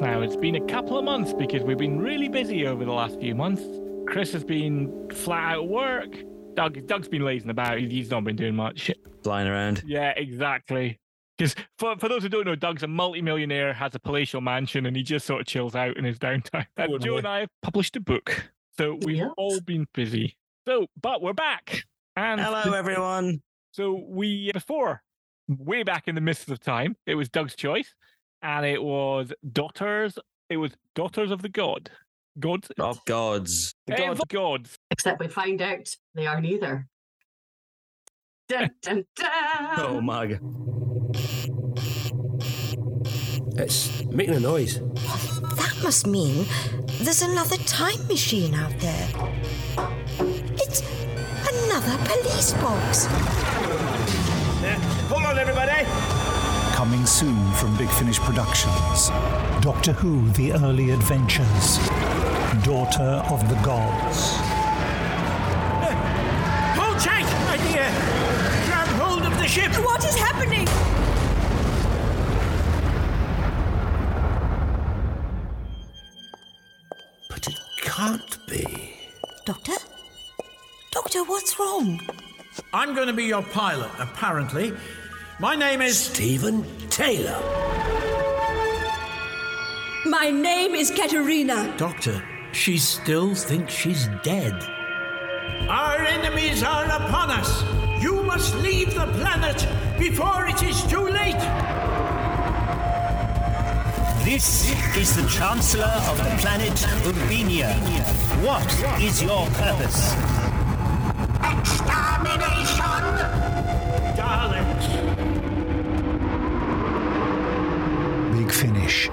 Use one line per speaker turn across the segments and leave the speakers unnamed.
welcome to Spare Prats. Now, it's been a couple of months because we've been really busy over the last few months. Chris has been flat out work. Doug, Doug's been lazing about. He's not been doing much.
Flying around.
Yeah, exactly. Because for, for those who don't know, Doug's a multimillionaire, has a palatial mansion, and he just sort of chills out in his downtime. And Jo and I have published a book. So we've
Yes.
all been busy. So, but we're back. And
Hello, everyone.
so we before, way back in the mists of time, it was Doug's choice, and it was daughters. It was daughters of the god, gods,
Of gods.
the gods, gods.
Except we find out they are neither. Dun, dun, dun.
Oh my god.
It's making a noise.
That must mean there's another time machine out there. It's another police box.
Hold on, everybody.
Coming soon from Big Finish Productions. Doctor Who The Early Adventures. Daughter of the Gods.
Hold tight, my dear. Grab hold of the ship.
What is happening?
But it can't be.
Doctor? Doctor, what's wrong?
I'm going to be your pilot, apparently. My name is.
Stephen Taylor.
My name is Katarina.
Doctor, she still thinks she's dead. Our enemies are upon us. You must leave the planet before it is too late.
This is the Chancellor of the planet Urbenia. What is your purpose?
Daleks.
Finish.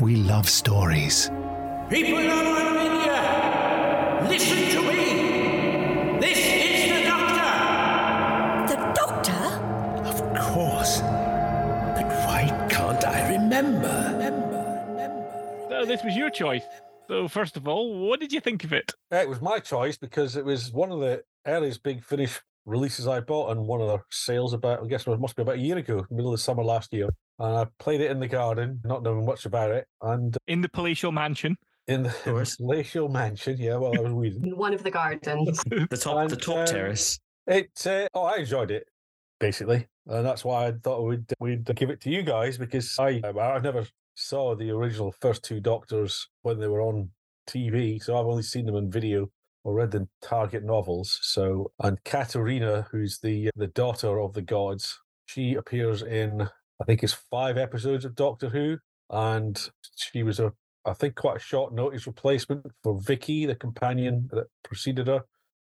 We love stories.
People of Armenia, listen to me. This is the Doctor.
The doctor?
Of course. But why can't I remember? remember, remember.
So this was your choice. So first of all, what did you think of it?
It was my choice because it was one of the earliest big finish releases I bought and one of the sales about, I guess it must be about a year ago, middle of the summer last year. And I played it in the garden, not knowing much about it. And
In the palatial mansion.
in the
course.
palatial mansion, yeah, well, I was weeding.
One of the gardens.
The top, the top
um,
terrace.
It, uh, oh, I enjoyed it, basically. And that's why I thought we'd, we'd give it to you guys because I, I never saw the original first two Doctors when they were on TV. So I've only seen them in video or read the Target novels. So, and Katarina, who's the the daughter of the gods, she appears in I think it's five episodes of Doctor Who, and she was a I think quite a short notice replacement for Vicky, the companion that preceded her,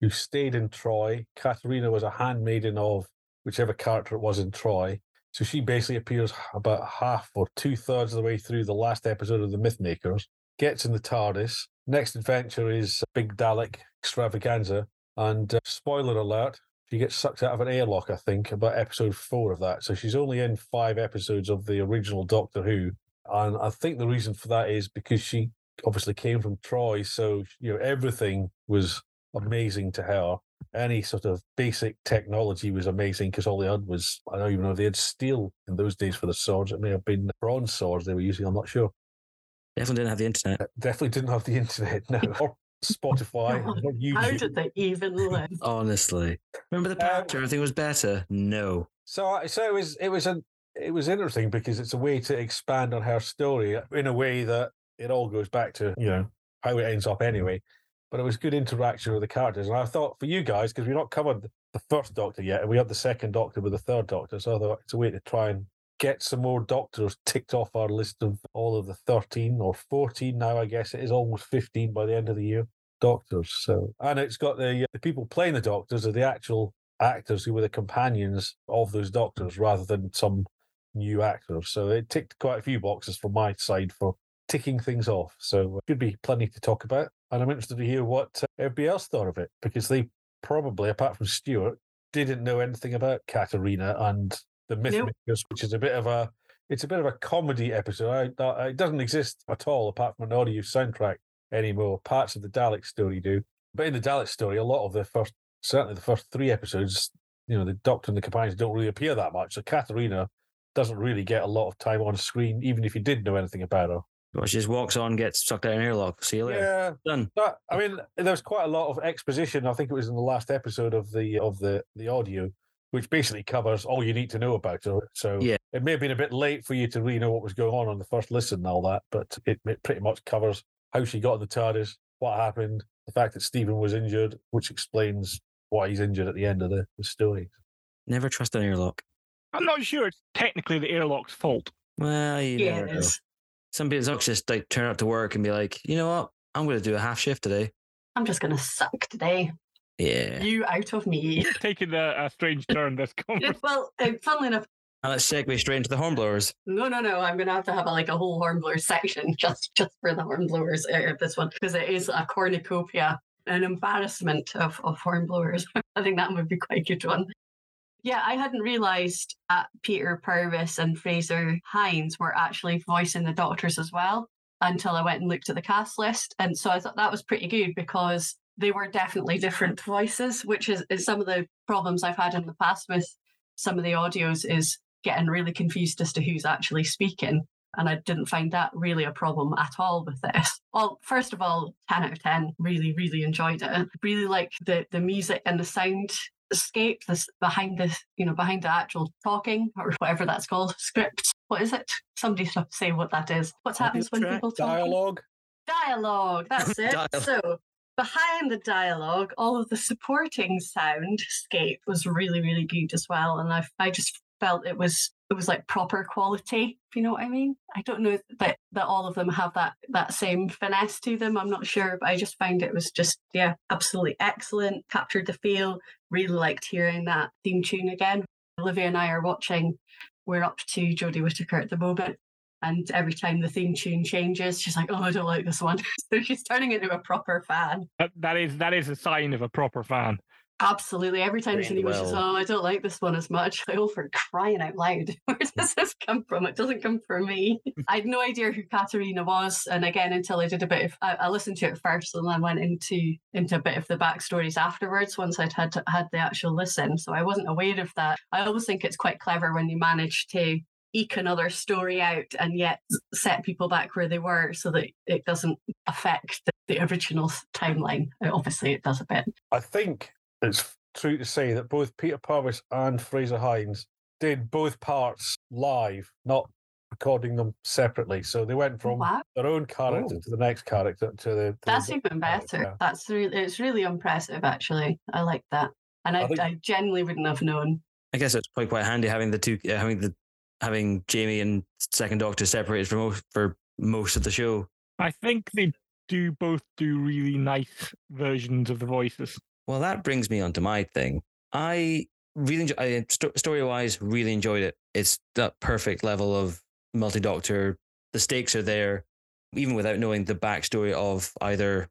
who stayed in Troy. Katarina was a handmaiden of whichever character it was in Troy. So she basically appears about half or two thirds of the way through the last episode of the Mythmakers, gets in the TARDIS. Next adventure is Big Dalek Extravaganza. And uh, spoiler alert, she gets sucked out of an airlock, I think, about episode four of that. So she's only in five episodes of the original Doctor Who. And I think the reason for that is because she obviously came from Troy. So, you know, everything was amazing to her any sort of basic technology was amazing because all they had was I don't even know if they had steel in those days for the swords. It may have been bronze swords they were using. I'm not sure.
Definitely didn't have the internet.
Uh, Definitely didn't have the internet. No, or Spotify, or
How did they even live?
Honestly. Remember the
Um,
picture? Everything was better? No.
So, so it was. It was an. It was interesting because it's a way to expand on her story in a way that it all goes back to you know how it ends up anyway. But it was good interaction with the characters, and I thought for you guys because we've not covered the first Doctor yet, and we have the second Doctor with the third Doctor, so I thought it's a way to try and get some more Doctors ticked off our list of all of the thirteen or fourteen now. I guess it is almost fifteen by the end of the year. Doctors, so and it's got the uh, the people playing the Doctors are the actual actors who were the companions of those Doctors rather than some new actors. So it ticked quite a few boxes from my side for ticking things off. So should be plenty to talk about. And I'm interested to hear what uh, everybody else thought of it because they probably, apart from Stuart, didn't know anything about Katarina and the Mythmakers, which is a bit of a it's a bit of a comedy episode. I, that- it doesn't exist at all apart from an audio soundtrack anymore. Parts of the Dalek story do, but in the Dalek story, a lot of the first, certainly the first three episodes, you know, the Doctor and the companions don't really appear that much. So Katarina doesn't really get a lot of time on screen, even if you did know anything about her.
Well, she just walks on, gets sucked out an airlock. See you later.
Yeah,
Done.
But I mean, there's quite a lot of exposition. I think it was in the last episode of the of the the audio, which basically covers all you need to know about it. So
Yeah.
it may have been a bit late for you to really know what was going on on the first listen and all that, but it, it pretty much covers how she got in the TARDIS, what happened, the fact that Stephen was injured, which explains why he's injured at the end of the, the story.
Never trust an airlock.
I'm not sure it's technically the airlock's fault.
Well, you
Yeah,
never
it
know. Some people just like turn up to work and be like, you know what? I'm going to do a half shift today.
I'm just going to suck today.
Yeah.
You out of me.
Taking a, a strange turn this conversation.
well, uh, funnily enough,
And let's segue straight into the hornblowers.
no, no, no. I'm going to have to have a, like a whole hornblower section just just for the hornblowers uh, of this one because it is a cornucopia, an embarrassment of, of hornblowers. I think that would be quite a good one. Yeah, I hadn't realised that Peter Purves and Frazer Hines were actually voicing the Doctors as well until I went and looked at the cast list. And so I thought that was pretty good because they were definitely different voices, which is, is some of the problems I've had in the past with some of the audios is getting really confused as to who's actually speaking. And I didn't find that really a problem at all with this. Well, first of all, 10 out of 10, really, really enjoyed it. Really like the, the music and the sound escape this behind the you know behind the actual talking or whatever that's called script what is it somebody should say what that is what happens when people talk
Dialogue.
dialogue that's it
Dialogue.
so behind the dialogue all of the supporting soundscape was really really good as well and i i just felt it was it was like proper quality if you know what i mean. I don't know that that all of them have that that same finesse to them i'm not sure but i just found it was just yeah absolutely excellent captured the feel really liked hearing that theme tune again. Olivia and i are watching we're up to jodie whittaker at the moment and every time the theme tune changes, she's like, "Oh, I don't like this one." so she's turning into a proper fan.
That, that is that is a sign of a proper fan.
Absolutely. Every time
Trained
she says,
well.
"Oh, I don't like this one as much," I go for crying out loud. Where does this come from? It doesn't come from me. I had no idea who Katarina was, and again, until I did a bit of, I, I listened to it first, and then went into into a bit of the backstories afterwards. Once I'd had had the actual listen, so I wasn't aware of that. I always think it's quite clever when you manage to eke another story out and yet set people back where they were so that it doesn't affect the, the original timeline. Uh, Obviously, it does a bit.
I think it's true to say that both Peter Purves and Frazer Hines did both parts live, not recording them separately. So they went from
Wow.
their own character
Oh.
to the next character to the. to
That's
next
even
character.
better. That's really, it's really impressive, actually. I like that. And I,
I
I,
think-
genuinely wouldn't have known.
I guess it's quite quite handy having the two uh, having the having Jamie and Second Doctor separated for most for most of the show.
I think they do both do really nice versions of the voices.
Well, that brings me on to my thing. I really enjoy, I, sto- story wise, really enjoyed it. It's that perfect level of multi doctor. The stakes are there, even without knowing the backstory of either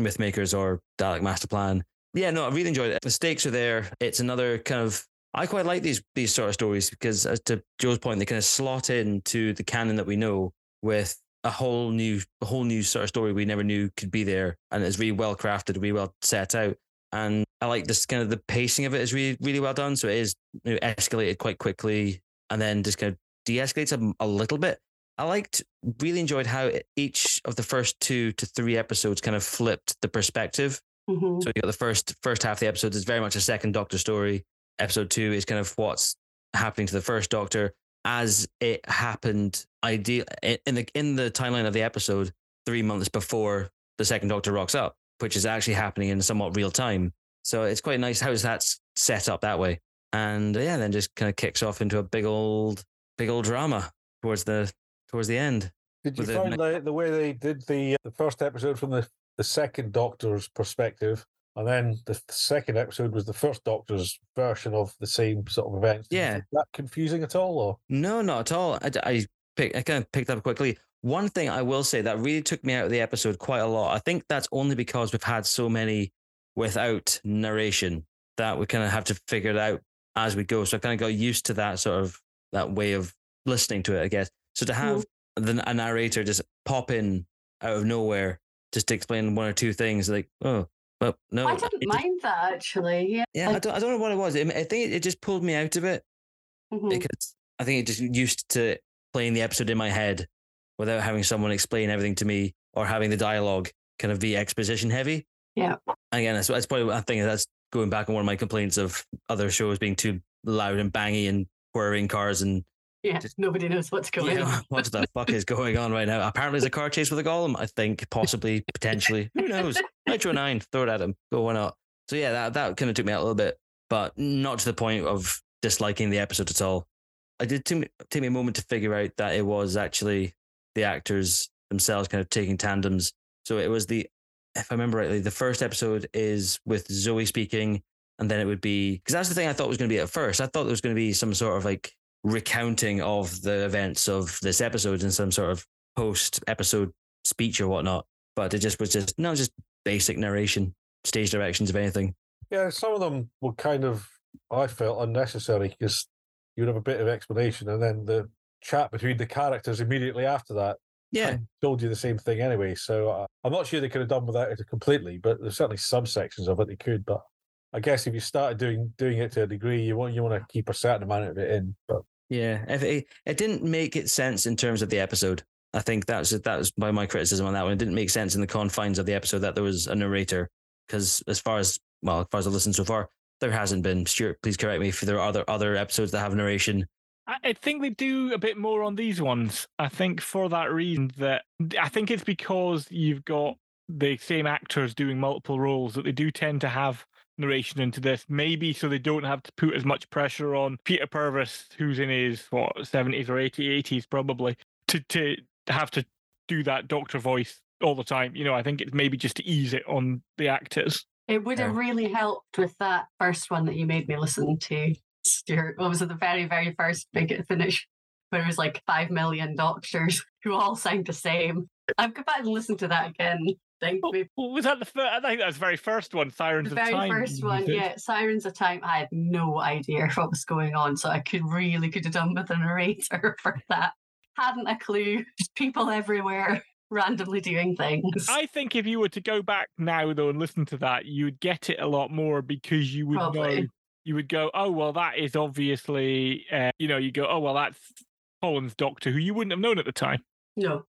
Mythmakers or Dalek Master Plan. Yeah, no, I really enjoyed it. The stakes are there. It's another kind of. I quite like these these sort of stories because, as to Jo's point, they kind of slot into the canon that we know with a whole new, a whole new sort of story we never knew could be there, and it's really well crafted, really well set out and I like this kind of the pacing of it is really really well done. So it is you know, escalated quite quickly, and then just kind of de-escalates a, a little bit. I liked, really enjoyed how each of the first two to three episodes kind of flipped the perspective.
Mhm.
So you got the first first half of the episode is very much a second Doctor story. Episode two is kind of what's happening to the first Doctor as it happened. Ideal in the in the timeline of the episode, three months before the second Doctor rocks up, which is actually happening in somewhat real time. So it's quite nice how that's set up that way. And uh, yeah, then just kind of kicks off into a big old big old drama towards the towards the end.
Did you find the, the way they did the the first episode from the, the second Doctor's perspective, and then the second episode was the first Doctor's version of the same sort of events?
Yeah.
find that confusing at all? Or
No, not at all. I, I, pick, I kind of picked up quickly. One thing I will say that really took me out of the episode quite a lot. I think that's only because we've had so many without narration that we kind of have to figure it out as we go. So I kind of got used to that sort of that way of listening to it, I guess. So to have mm-hmm. the, a narrator just pop in out of nowhere just to explain one or two things, like, oh, well, no,
I didn't mind that, actually. Yeah.
yeah, I don't, I don't know what it was. I, I think it, just pulled me out of it
mhm.
because I think it just used to playing the episode in my head without having someone explain everything to me or having the dialogue kind of be exposition heavy.
Yeah.
Again, that's, that's probably I think that's going back on one of my complaints of other shows being too loud and bangy and whirring cars and
Yeah, nobody knows what's going
yeah,
on.
what the fuck is going on right now? Apparently, there's a car chase with a golem. I think possibly, potentially. Who knows? Nitro Nine, throw it at him. Go, why not? So yeah, that that kind of took me out a little bit, but not to the point of disliking the episode at all. I did take me, take me a moment to figure out that it was actually the actors themselves kind of taking tandems. So it was the, if I remember rightly, the first episode is with Zoe speaking, and then it would be because that's the thing I thought was going to be at first. I thought there was going to be some sort of like recounting of the events of this episode in some sort of post episode speech or whatnot. But it just was just no, just basic narration, stage directions, if anything.
Yeah, some of them were kind of, I felt, unnecessary because you'd have a bit of explanation and then the chat between the characters immediately after that
Yeah.
told you the same thing anyway. So uh, I'm not sure they could have done without it completely, but there's certainly some sections of it they could. But I guess if you started doing doing it to a degree, you want you want to keep a certain amount of it in. But
Yeah, if it, it didn't make it sense in terms of the episode. I think that's that was by my criticism on that one. It didn't make sense in the confines of the episode that there was a narrator because as far as well, as far as I've listened so far, there hasn't been. Stuart, please correct me if there are other other episodes that have narration.
I I think they do a bit more on these ones. I think for that reason that I think it's because you've got the same actors doing multiple roles that they do tend to have narration into this. Maybe so they don't have to put as much pressure on Peter Purves, who's in his what seventies or 80, 80s probably, to to have to do that doctor voice all the time. You know, I think it's maybe just to ease it on the actors.
It would have really helped with that first one that you made me listen to, Stuart. What was it, the very, very first big finish, where it was like five million doctors who all sound the same. I've go back and listened to that again. Think
Well, was that the first? I think that was the very first one, Sirens
the
of
very
Time.
first one, yeah, Sirens of Time. I had no idea what was going on, so I could really could have done with a narrator for that. Hadn't a clue. Just people everywhere randomly doing things.
I think if you were to go back now though and listen to that, you would get it a lot more because you would know you would go, oh well, that is obviously, uh, you know, you go, oh well, that's Colin's Doctor, who you wouldn't have known at the time.
No,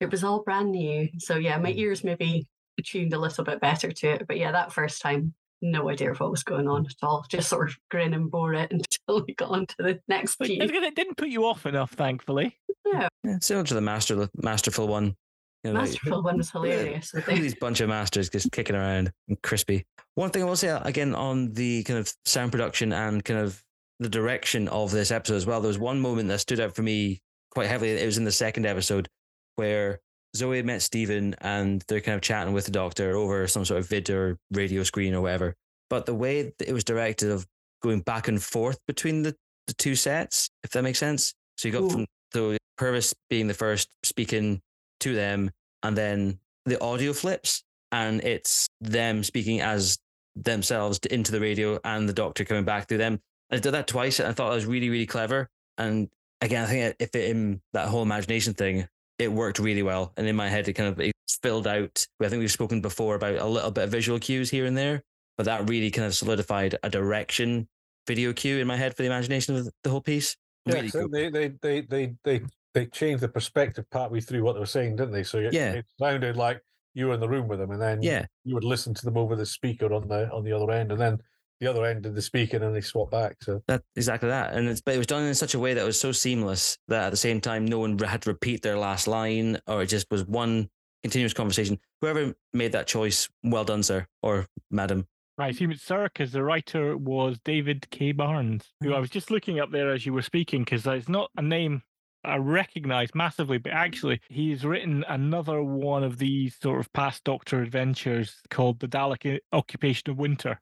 it was all brand new. So yeah, my
Mm.
ears maybe tuned a little bit better to it. But yeah, that first time, no idea of what was going on at all. Just sort of grin and bore it until we got on to the next
But
few.
it didn't put you off enough, thankfully.
Yeah,
Yeah, similar to the master masterful one. You know, like,
masterful one was hilarious. I think.
these bunch of masters just kicking around and crispy. One thing I will say uh, again on the kind of sound production and kind of the direction of this episode as well. There was one moment that stood out for me quite heavily. It was in the second episode where Zoe had met Stephen and they're kind of chatting with the doctor over some sort of vid or radio screen or whatever. But the way that it was directed of going back and forth between the, the two sets, if that makes sense. So you got
Ooh.
from so Purves being the first speaking to them, and then the audio flips, and it's them speaking as themselves into the radio, and the doctor coming back through them. I did that twice, and I thought that was really, really clever. And again, I think if it in that whole imagination thing, it worked really well. And in my head, it kind of it filled out. I think we've spoken before about a little bit of visual cues here and there, but that really kind of solidified a direction video cue in my head for the imagination of the whole piece.
yeah,
Really
so
cool.
they, they they they they they changed the perspective partway through what they were saying, didn't they? So it,
Yeah.
it sounded like you were in the room with them, and then
Yeah.
you would listen to them over the speaker on the on the other end, and then the other end of the speaker, and then they swap back. So
That exactly that, and it's but it was done in such a way that was so seamless that at the same time no one had to repeat their last line, or it just was one continuous conversation. Whoever made that choice, well done, sir or madam.
I assume it's Sir, because the writer was David K. Barnes, who mm-hmm. I was just looking up there as you were speaking, because it's not a name I recognize massively, but actually, he's written another one of these sort of past Doctor adventures called The Dalek Occupation of Winter, which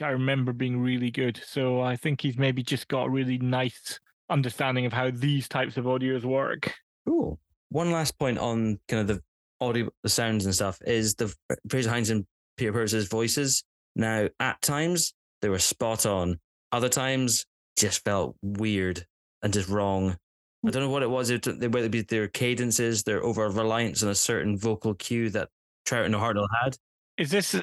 I remember being really good. So I think he's maybe just got a really nice understanding of how these types of audios work.
Cool. One last point on kind of the audio, the sounds and stuff is the Frazer Hines and Peter Purves's voices. Now, at times they were spot on. Other times just felt weird and just wrong. I don't know what it was. Whether it be their cadences, their over reliance on a certain vocal cue that Trout and Hartnell had.
Is this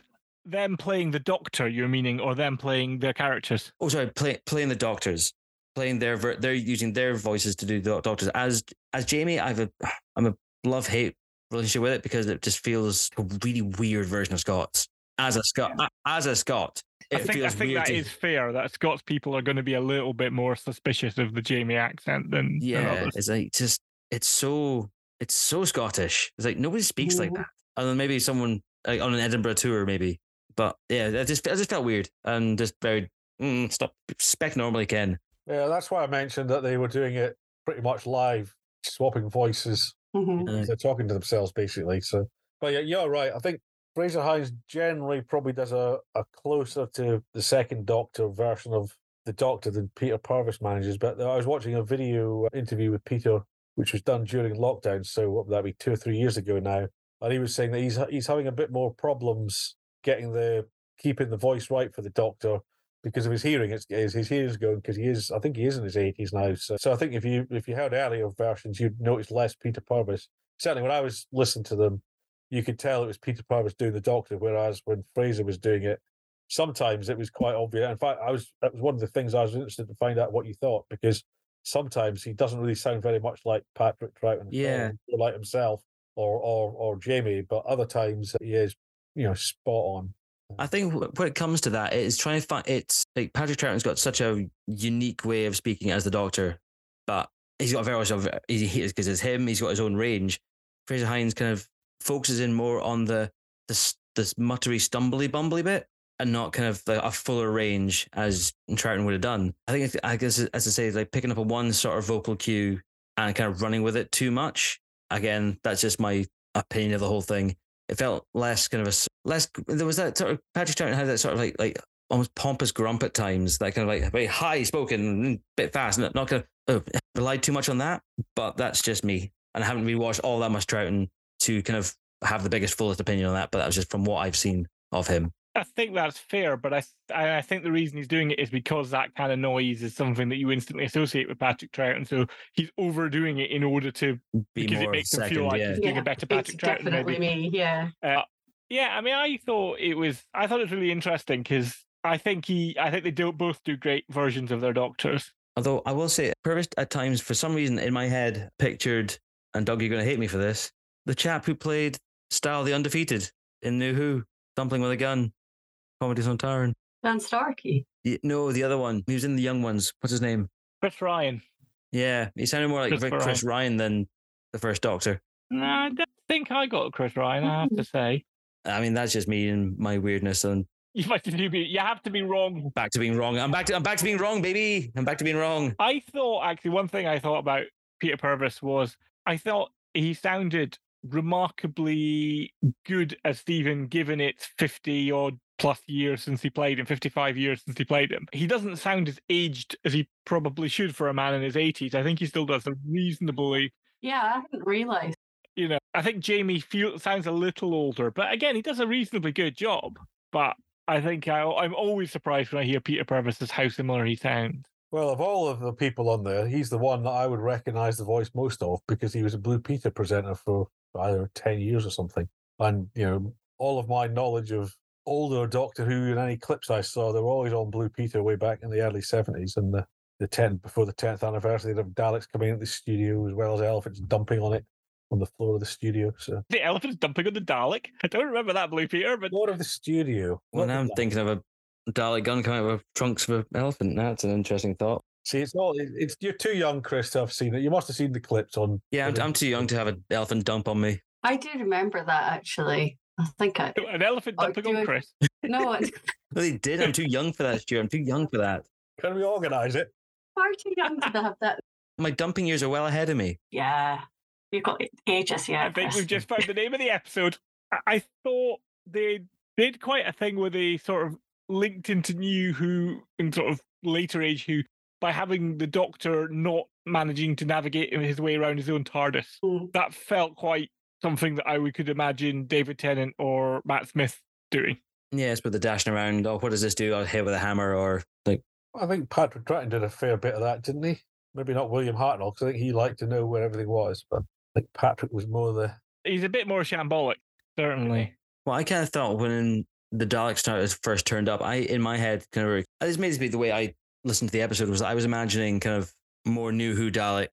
them playing the Doctor, you're meaning, or them playing their characters?
Oh, sorry, play, playing the doctors. playing their ver- they're using their voices to do the doctors. As as Jamie, I've a I'm a love hate relationship with it because it just feels a really weird version of Scott's. As a Scott, as a Scott, it
I think, I think that
to-
is fair. That Scots people are going to be a little bit more suspicious of the Jamie accent than, than
yeah,
others.
it's like just it's so it's so Scottish. It's like nobody speaks like
Mhm.
that. And then maybe someone like, on an Edinburgh tour, maybe. But yeah, it just I just felt weird and just very mm, stop spec normally Ken.
Yeah, that's why I mentioned that they were doing it pretty much live, swapping voices.
Mhm.
Uh,
They're talking to themselves basically. So, but yeah, you're right. I think Frazer Hines generally probably does a, a closer to the second Doctor version of the Doctor than Peter Purves manages. But I was watching a video interview with Peter, which was done during lockdown. So what would that be two or three years ago now? And he was saying that he's he's having a bit more problems getting the keeping the voice right for the Doctor because of his hearing. It's, his his hearing's going because he is I think he is in his eighties now. So so I think if you if you heard earlier versions, you'd notice less Peter Purves. Certainly when I was listening to them, you could tell it was Peter Purves doing the Doctor, whereas when Frazer was doing it, sometimes it was quite obvious. In fact, I was that was one of the things I was interested to find out what you thought because sometimes he doesn't really sound very much like Patrick Troughton,
Yeah.
or like himself or or or Jamie, but other times he is you know spot on.
I think when it comes to that, it's trying to find it's like Patrick Troughton's got such a unique way of speaking as the Doctor, but he's got a very sort of easy because it's him. He's got his own range. Frazer Hines kind of focuses in more on the this this muttery, stumbly, bumbly bit, and not kind of the, a fuller range as Troughton would have done. I think, I guess, as I say, like picking up a one sort of vocal cue and kind of running with it too much. Again, that's just my opinion of the whole thing. It felt less kind of a less. There was that sort of Patrick Troughton had that sort of like like almost pompous grump at times, that kind of like very high spoken, and bit fast, not, not kind of oh, relied too much on that. But that's just me, and I haven't rewatched all that much Troughton to kind of have the biggest fullest opinion on that. But that was just from what I've seen of him.
I think that's fair, but I, I I think the reason he's doing it is because that kind of noise is something that you instantly associate with Patrick Troughton. So he's overdoing it in order to
Be
because it makes him
second,
feel like
yeah.
he's doing
Yeah,
a better
It's
Patrick Troughton.
definitely
Maybe.
me. Yeah.
Uh, yeah, I mean, I thought it was. I thought it was really interesting because I think he, I think they do both do great versions of their doctors.
Although I will say, Purves at times, for some reason, in my head, pictured, and Doug, you're going to hate me for this, the chap who played Staal the Undefeated in New Who, Dumpling with a Gun, Comedies on Tyrant.
Dan Starkey.
Y- No, the other one. He was in the Young Ones. What's his name?
Chris Ryan.
Yeah, he sounded more like
Christopher
Chris Ryan than the first Doctor.
No, I don't think I got Chris Ryan. I have to hmm. say,
I mean, that's just me and my weirdness. And
you might have to be. You have to be wrong.
back to being wrong. I'm back to I'm back to being wrong, baby. I'm back to being wrong.
I thought actually one thing I thought about Peter Purves was I thought he sounded remarkably good as Stephen, given it's fifty odd plus years since he played him, fifty five years since he played him. He doesn't sound as aged as he probably should for a man in his eighties. I think he still does a reasonably.
Yeah, I didn't realize.
You know, I think Jamie feel, sounds a little older, but again, he does a reasonably good job. But I think I, I'm always surprised when I hear Peter Purves as how similar he sounds.
Well, of all of the people on there, he's the one that I would recognize the voice most of because he was a Blue Peter presenter for know, 10 years or something. And, you know, all of my knowledge of older Doctor Who and any clips I saw, they were always on Blue Peter way back in the early 70s and the, the 10 before the 10th anniversary of Daleks coming into the studio as well as elephants dumping on it on the floor of the studio. So,
The elephant's dumping on the Dalek. I don't remember that, Blue Peter, but
floor of the studio.
Well, now I'm
Daleks.
thinking of a Dalek gun coming out with trunks of an elephant. That's an interesting thought.
See, it's all, it- it's, you're too young, Chris, to have seen it. You must have seen the clips on.
Yeah, I'm, I'm too young to have an elephant dump on me.
I do remember that actually. I think I
an elephant dumping on Chris.
no, it's
No, they did. I'm too young for that, Stuart. I'm too young for that.
Can we organise it?
far too young to have that.
My dumping years are well ahead of me.
Yeah, you've got ages
I
yet.
think we've just found the name of the episode. I, I thought they did quite a thing where they sort of linked into New Who and sort of later age Who by having the Doctor not managing to navigate his way around his own TARDIS.
Mm.
That felt quite something that I would could imagine David Tennant or Matt Smith doing.
Yes, but the dashing around. Oh, what does this do? I'll hit with a hammer or like.
I think Patrick Troughton did a fair bit of that, didn't he? Maybe not William Hartnell, because I think he liked to know where everything was. But I think Patrick was more the.
He's a bit more shambolic, certainly.
Well, I kind of thought when the Dalek started first turned up, I in my head kind of uh, this may just be the way I listened to the episode was I was imagining kind of more new Who Dalek,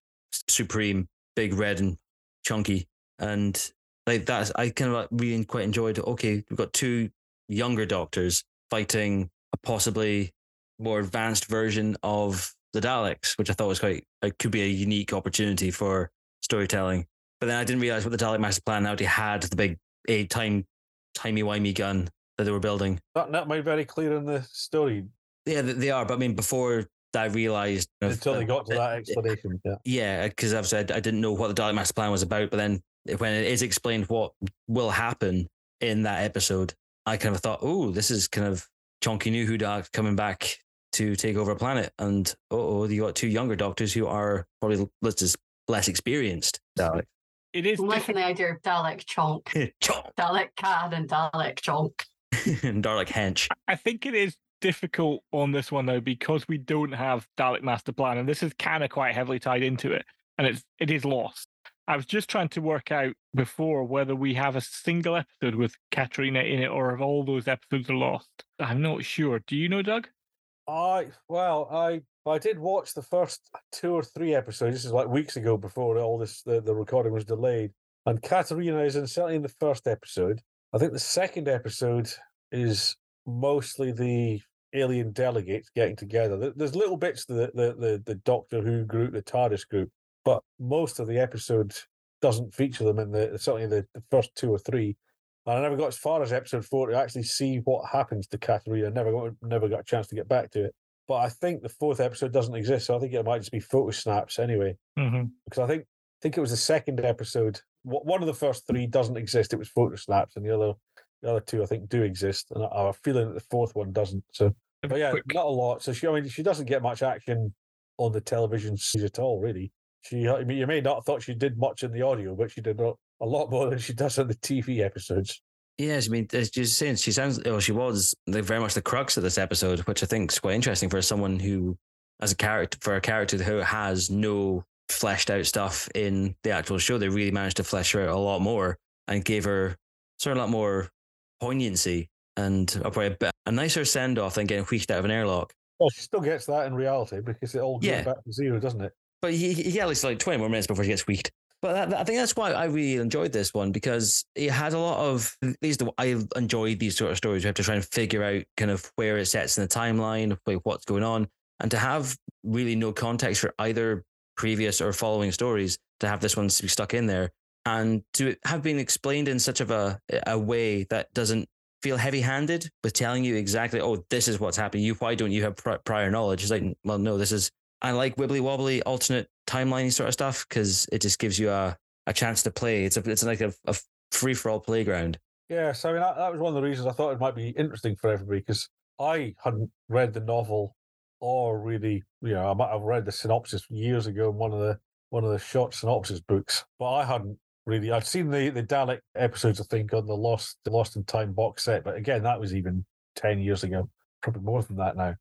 supreme, big, red, and chunky, and like that's I kind of like really quite enjoyed. Okay, we've got two younger doctors fighting a possibly more advanced version of the Daleks, which I thought was quite it could be a unique opportunity for storytelling. But then I didn't realize what the Dalek Master Plan already had the big eight time timey wimey gun that they were building.
That that made very clear in the story
Yeah, they are. But I mean, before I realized
until they got to uh, that uh, explanation. Yeah.
Yeah, because I've said I didn't know what the Dalek Master Plan was about, but then when it is explained what will happen in that episode, I kind of thought, oh, this is kind of chunky new Who Dalek coming back to take over a planet, and oh, you got two younger doctors who are probably let's just less experienced Dalek.
It is
I'm liking the idea of Dalek Chonk.
Chonk.
Dalek Cad and Dalek Chonk.
and Dalek Hench.
I think it is difficult on this one though because we don't have Dalek Master Plan, and this is kind of quite heavily tied into it, and it's it is lost. I was just trying to work out before whether we have a single episode with Katarina in it, or if all those episodes are lost. I'm not sure. Do you know, Doug?
I well, I I did watch the first two or three episodes. This is like weeks ago before all this the, the recording was delayed. And Katarina is in certainly in the first episode. I think the second episode is mostly the alien delegates getting together. There's little bits the the the, the Doctor Who group, the TARDIS group, but most of the episode doesn't feature them in the certainly the, the first two or three. And I never got as far as episode four to actually see what happens to Katarina. Never got never got a chance to get back to it. But I think the fourth episode doesn't exist, so I think it might just be photo snaps anyway.
Mm-hmm.
Because I think I think it was the second episode. One of the first three doesn't exist. It was photo snaps, and the other the other two I think do exist. And I have a feeling that the fourth one doesn't. So, but yeah, not a lot. So she, I mean, she doesn't get much action on the television series at all, really. She, I mean, you may not have thought she did much in the audio, but she did a lot more than she does in the TV episodes.
Yes, I mean, as you're saying, she sounds, well, she was like, very much the crux of this episode, which I think is quite interesting for someone who, as a character, for a character who has no fleshed out stuff in the actual show, they really managed to flesh her out a lot more and gave her sort of a lot more poignancy and a, probably a, bit- a nicer send off than getting wheeked out of an airlock.
Well, she still gets that in reality because it all goes
Yeah.
back to zero, doesn't it?
But he, he he at least like 20 more minutes before she gets weaked. But I think that's why I really enjoyed this one because it had a lot of these. I enjoyed these sort of stories. We have to try and figure out kind of where it sets in the timeline, like what's going on, and to have really no context for either previous or following stories. To have this one be stuck in there and to have been explained in such of a a way that doesn't feel heavy-handed with telling you exactly, oh, this is what's happening. You, why don't you have prior knowledge? It's like, well, no, this is. I like wibbly wobbly alternate timeline sort of stuff because it just gives you a, a chance to play. It's a it's like a, a free for all playground.
Yeah, so I mean, that, that was one of the reasons I thought it might be interesting for everybody because I hadn't read the novel or really, you know, I might have read the synopsis years ago in one of the one of the short synopsis books, but I hadn't really. I'd seen the the Dalek episodes, I think, on the Lost the Lost in Time box set, but again, that was even ten years ago, probably more than that now.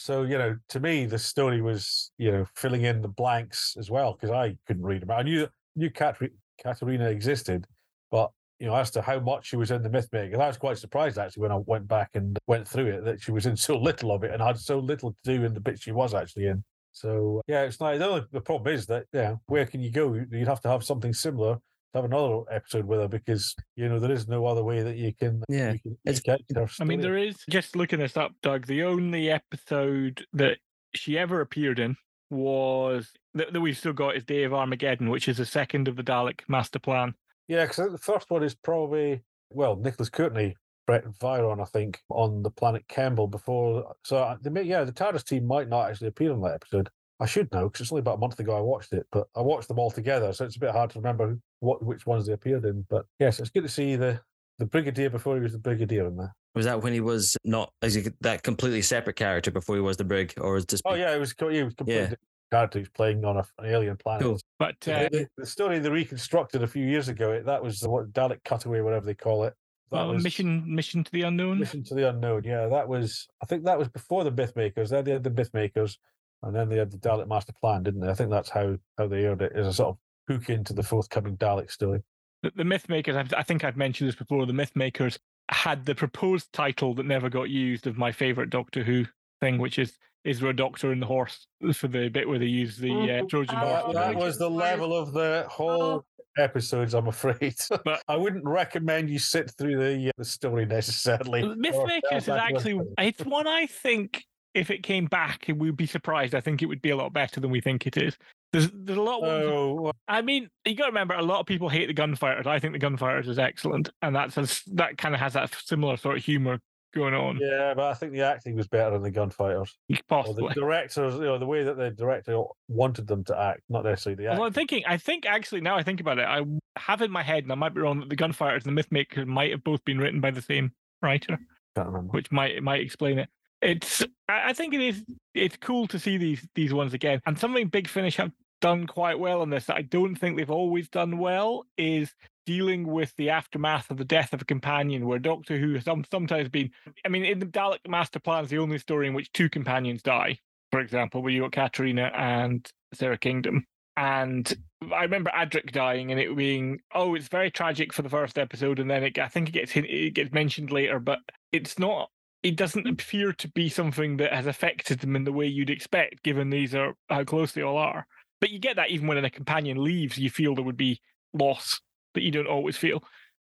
So you know, to me, the story was you know filling in the blanks as well because I couldn't read them. I knew knew Kater- Katarina existed, but you know, as to how much she was in the Mythmaker, I was quite surprised actually when I went back and went through it that she was in so little of it and had so little to do in the bit she was actually in. So yeah, it's nice. The, only, the problem is that yeah, where can you go? You'd have to have something similar have another episode with her because you know there is no other way that you can.
Yeah,
you can eke her
I mean, there is just looking this up, Doug. The only episode that she ever appeared in was that, that we've still got is Day of Armageddon, which is the second of the Dalek Master Plan.
Yeah, because the first one is probably well, Nicholas Courtney, Bret Vyon, I think, on the planet Kembel before. So uh, they may, yeah, the TARDIS team might not actually appear in that episode. I should know because it's only about a month ago I watched it, but I watched them all together, so it's a bit hard to remember what which ones they appeared in. But yes, it's good to see the the Brigadier before he was the Brigadier in there.
Was that when he was not as he, that completely separate character before he was the brig, or was just
Oh yeah, it was co- he was completely
Yeah.
character. He's playing on a, an alien planet.
Cool.
But
The-
uh,
the, the story they reconstructed a few years ago, it, that was the what Dalek Cutaway, whatever they call it. That was
mission Mission to the Unknown.
Mission to the Unknown. Yeah, that was. I think that was before the Mythmakers. Then they had the Mythmakers, and then they had the Dalek Master Plan, didn't they? I think that's how how they aired it as a sort of hook into the forthcoming Dalek story.
The, the Mythmakers, I've- think I've mentioned this before. The Mythmakers had the proposed title that never got used of my favorite Doctor Who thing, which is is there a doctor in the horse for the bit where they use the uh, Trojan
Oh,
horse?
That, that was the level of the whole episodes, I'm afraid.
But-
I wouldn't recommend you sit through the uh, the story necessarily. or
Mythmakers is actually it's one I think if it came back we'd be surprised. I think it would be a lot better than we think it is. There's there's a lot
Oh,
I mean, you got to remember, a lot of people hate the gunfighters. I think the gunfighters is excellent, and that's a, that kind of has that similar sort of humor going on.
yeah, but I think the acting was better in the gunfighters. Or the
Possibly.
directors, you know, the way that the director wanted them to act, not necessarily the
Well,
acting.
I'm thinking. I think actually, now I think about it, I have in my head, and I might be wrong, that the gunfighters and the mythmakers might have both been written by the same writer,
Can't remember.
which might might explain it. It's. I think it is. It's cool to see these these ones again, and something Big Finish have done quite well on this that I don't think they've always done well is dealing with the aftermath of the death of a companion, where Doctor Who has some, sometimes been. I mean, in the Dalek Master Plan is the only story in which two companions die. For example, where you got Katarina and Sara Kingdom. And I remember Adric dying and it being, oh, it's very tragic for the first episode, and then it, I think it gets it gets mentioned later, but it's not. It doesn't hmm. appear to be something that has affected them in the way you'd expect, given these are how close they all are. But you get that even when a companion leaves, you feel there would be loss that you don't always feel.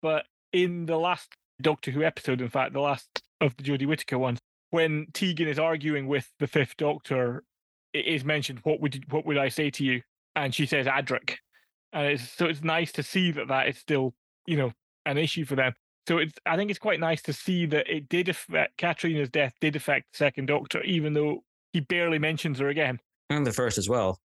But in the last Doctor Who episode, in fact, the last of the Jodie Whittaker ones, when Tegan is arguing with the Fifth Doctor, it is mentioned, "What would you, what would I say to you?" And she says Adric, and it's so it's nice to see that that is still you know an issue for them. So it's I think it's quite nice to see that it did affect Katarina's death did affect the Second Doctor, even though he barely mentions her again.
and the first as well.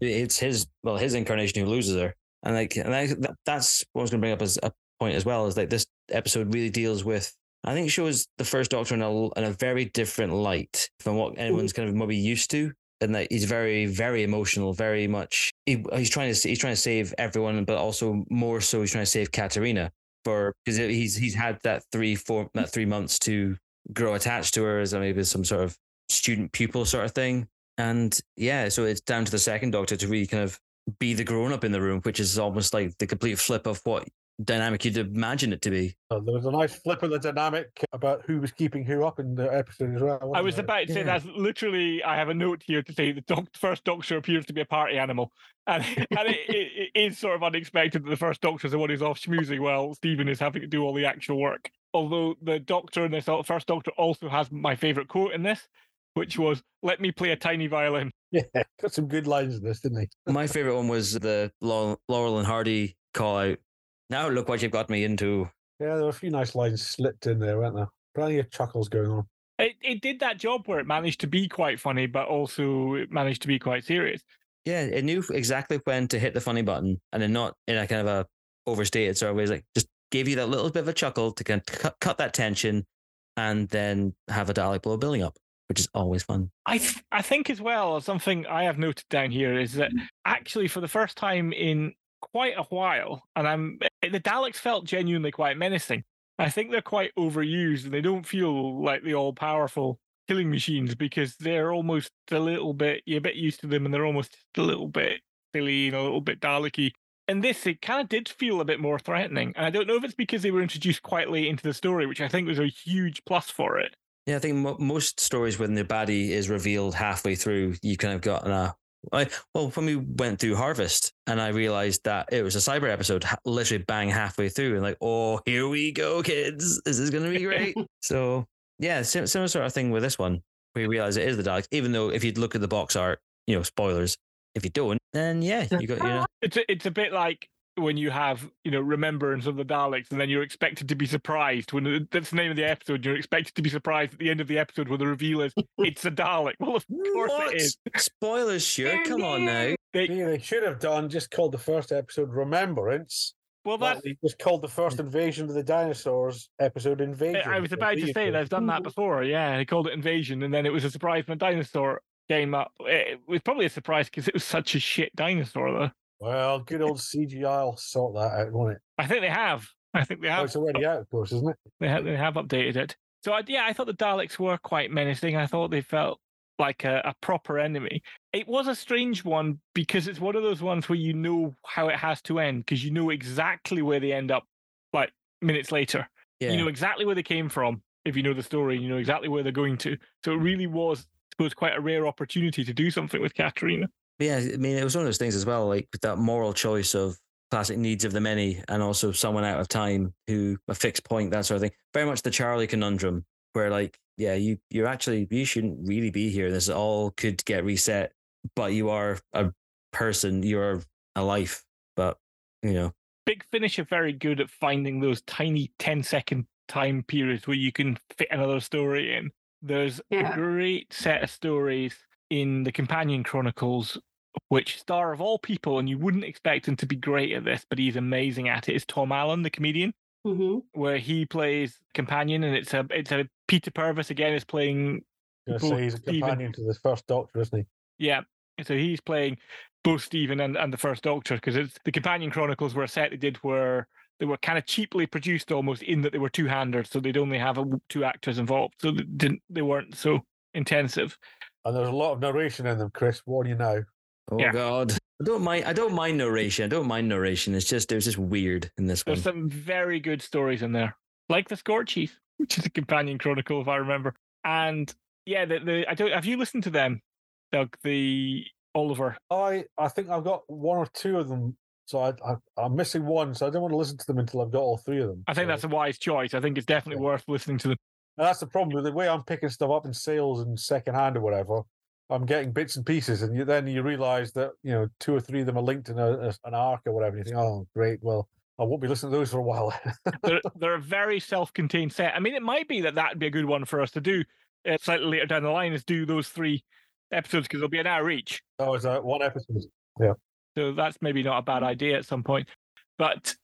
It's his well, his incarnation who loses her, and like, and I, that, that's what I was going to bring up as a point as well. Is like this episode really deals with. I think shows the first Doctor in a in a very different light from what anyone's kind of maybe used to, and that he's very very emotional, very much. He, he's trying to he's trying to save everyone, but also more so he's trying to save Katarina for because he's he's had that three four that three months to grow attached to her as maybe some sort of student pupil sort of thing. And yeah, so it's down to the second doctor to really kind of be the grown up in the room, which is almost like the complete flip of what dynamic you'd imagine it to be.
Uh, there was a nice flip of the dynamic about who was keeping who up in the episode as well.
I
wasn't there?
about to say
Yeah.
that's literally. I have a note here to say the doc, first Doctor appears to be a party animal, and and it, it, it is sort of unexpected that the first Doctor is the one who's off schmoozing while Stephen is having to do all the actual work. Although the Doctor in this first Doctor also has my favorite quote in this, which was "Let me play a tiny violin."
Yeah, got some good lines in this, didn't he?
My favorite one was the Laurel, Laurel and Hardy call out. Now look what you've got me into.
Yeah, there were a few nice lines slipped in there, weren't there? Plenty of chuckles going on.
It it did that job where it managed to be quite funny, but also it managed to be quite serious.
Yeah, it knew exactly when to hit the funny button, and then not in a kind of a overstated sort of way. It's Like just gave you that little bit of a chuckle to kind of cut, cut that tension, and then have a Dalek blow building up, which is always fun.
I th- I think as well something I have noted down here is that mm. actually for the first time in quite a while, and I'm eh, the Daleks felt genuinely quite menacing. I think they're quite overused and they don't feel like the all powerful killing machines because they're almost a little bit you're a bit used to them and they're almost a little bit silly and a little bit Dalek-y. And this, it kind of did feel a bit more threatening. And I don't know if it's because they were introduced quite late into the story, which I think was a huge plus for it.
Yeah, I think mo- most stories when the baddie is revealed halfway through, you kind of got a. I, well, when we went through Harvest, and I realized that it was a cyber episode, literally bang halfway through, and like, oh, here we go, kids, this is going to be great. so yeah, similar sort of thing with this one. We realize it is the Daleks, even though if you look at the box art, you know, spoilers. If you don't, then yeah, you got you know.
It's a, it's a bit like when you have you know remembrance of the Daleks, and then you're expected to be surprised when that's the name of the episode. You're expected to be surprised at the end of the episode when the reveal is it's a Dalek. Well, of course
What?
it is.
Spoilers, sure. Come on now.
They,
Yeah, they should have done just called the first episode Remembrance.
well,
that
that's.
they just called the first invasion of the dinosaurs episode Invasion.
I was about to say
go.
they've done that before. Yeah, they called it Invasion, and then it was a surprise when a dinosaur came up. It was probably a surprise because it was such a shit dinosaur, though.
Well, good old CGI will sort that out, won't it?
I think they have. I think they
Oh,
have.
it's already out, of course, isn't it?
They have, they have updated it. So I, yeah, I thought the Daleks were quite menacing. I thought they felt like a, a proper enemy. It was a strange one because it's one of those ones where you know how it has to end because you know exactly where they end up like minutes later.
Yeah.
You know exactly where they came from if you know the story, you know exactly where they're going to. So it really was, I suppose, quite a rare opportunity to do something with Katarina.
Yeah, I mean, it was one of those things as well, like that moral choice of classic needs of the many and also someone out of time who a fixed point, that sort of thing. Very much the Charlie conundrum, where like, yeah, you you're actually you shouldn't really be here. This all could get reset, but you are a person, you're a life. But you know,
Big Finish are very good at finding those tiny 10 second time periods where you can fit another story in. There's
Yeah.
a great set of stories in the Companion Chronicles, which star of all people, and you wouldn't expect him to be great at this, but he's amazing at it. Is Tom Allen, the comedian,
hmm
where he plays companion, and it's a it's a Peter Purves again is playing
Gonna say he's a
Stephen-
companion to the first Doctor, isn't he?
Yeah. So he's playing both Stephen and, and the First Doctor because it's the Companion Chronicles were a set they did where they were kind of cheaply produced almost in that they were two handed, so they'd only have a, two actors involved, so they didn't they weren't so intensive.
And there's a lot of narration in them, Chris. What Warn you now.
oh
Yeah.
god, I don't mind. I don't mind narration. I don't mind narration. It's just it was just weird in this one.
There's some very good stories in there, like the Scorchies, which is a Companion Chronicle if I remember. And yeah, the, the I don't have you listened to them, Doug? The Oliver.
I I think I've got one or two of them, so I, I I'm missing one, so I don't want to listen to them until I've got all three of them.
I think
So-
that's a wise choice. I think it's definitely
Yeah.
worth listening to them.
And that's the problem with the way I'm picking stuff up in sales and secondhand or whatever. I'm getting bits and pieces, and you, then you realise that you know two or three of them are linked in a, a- an arc or whatever. And you think, oh, great. Well, I won't be listening to those for a while.
they're, they're a very self-contained set. I mean, it might be that that'd be a good one for us to do uh, slightly later down the line. Is do those three episodes because they'll be an hour each.
oh, it's uh, one episode. Yeah.
So that's maybe not a bad idea at some point. But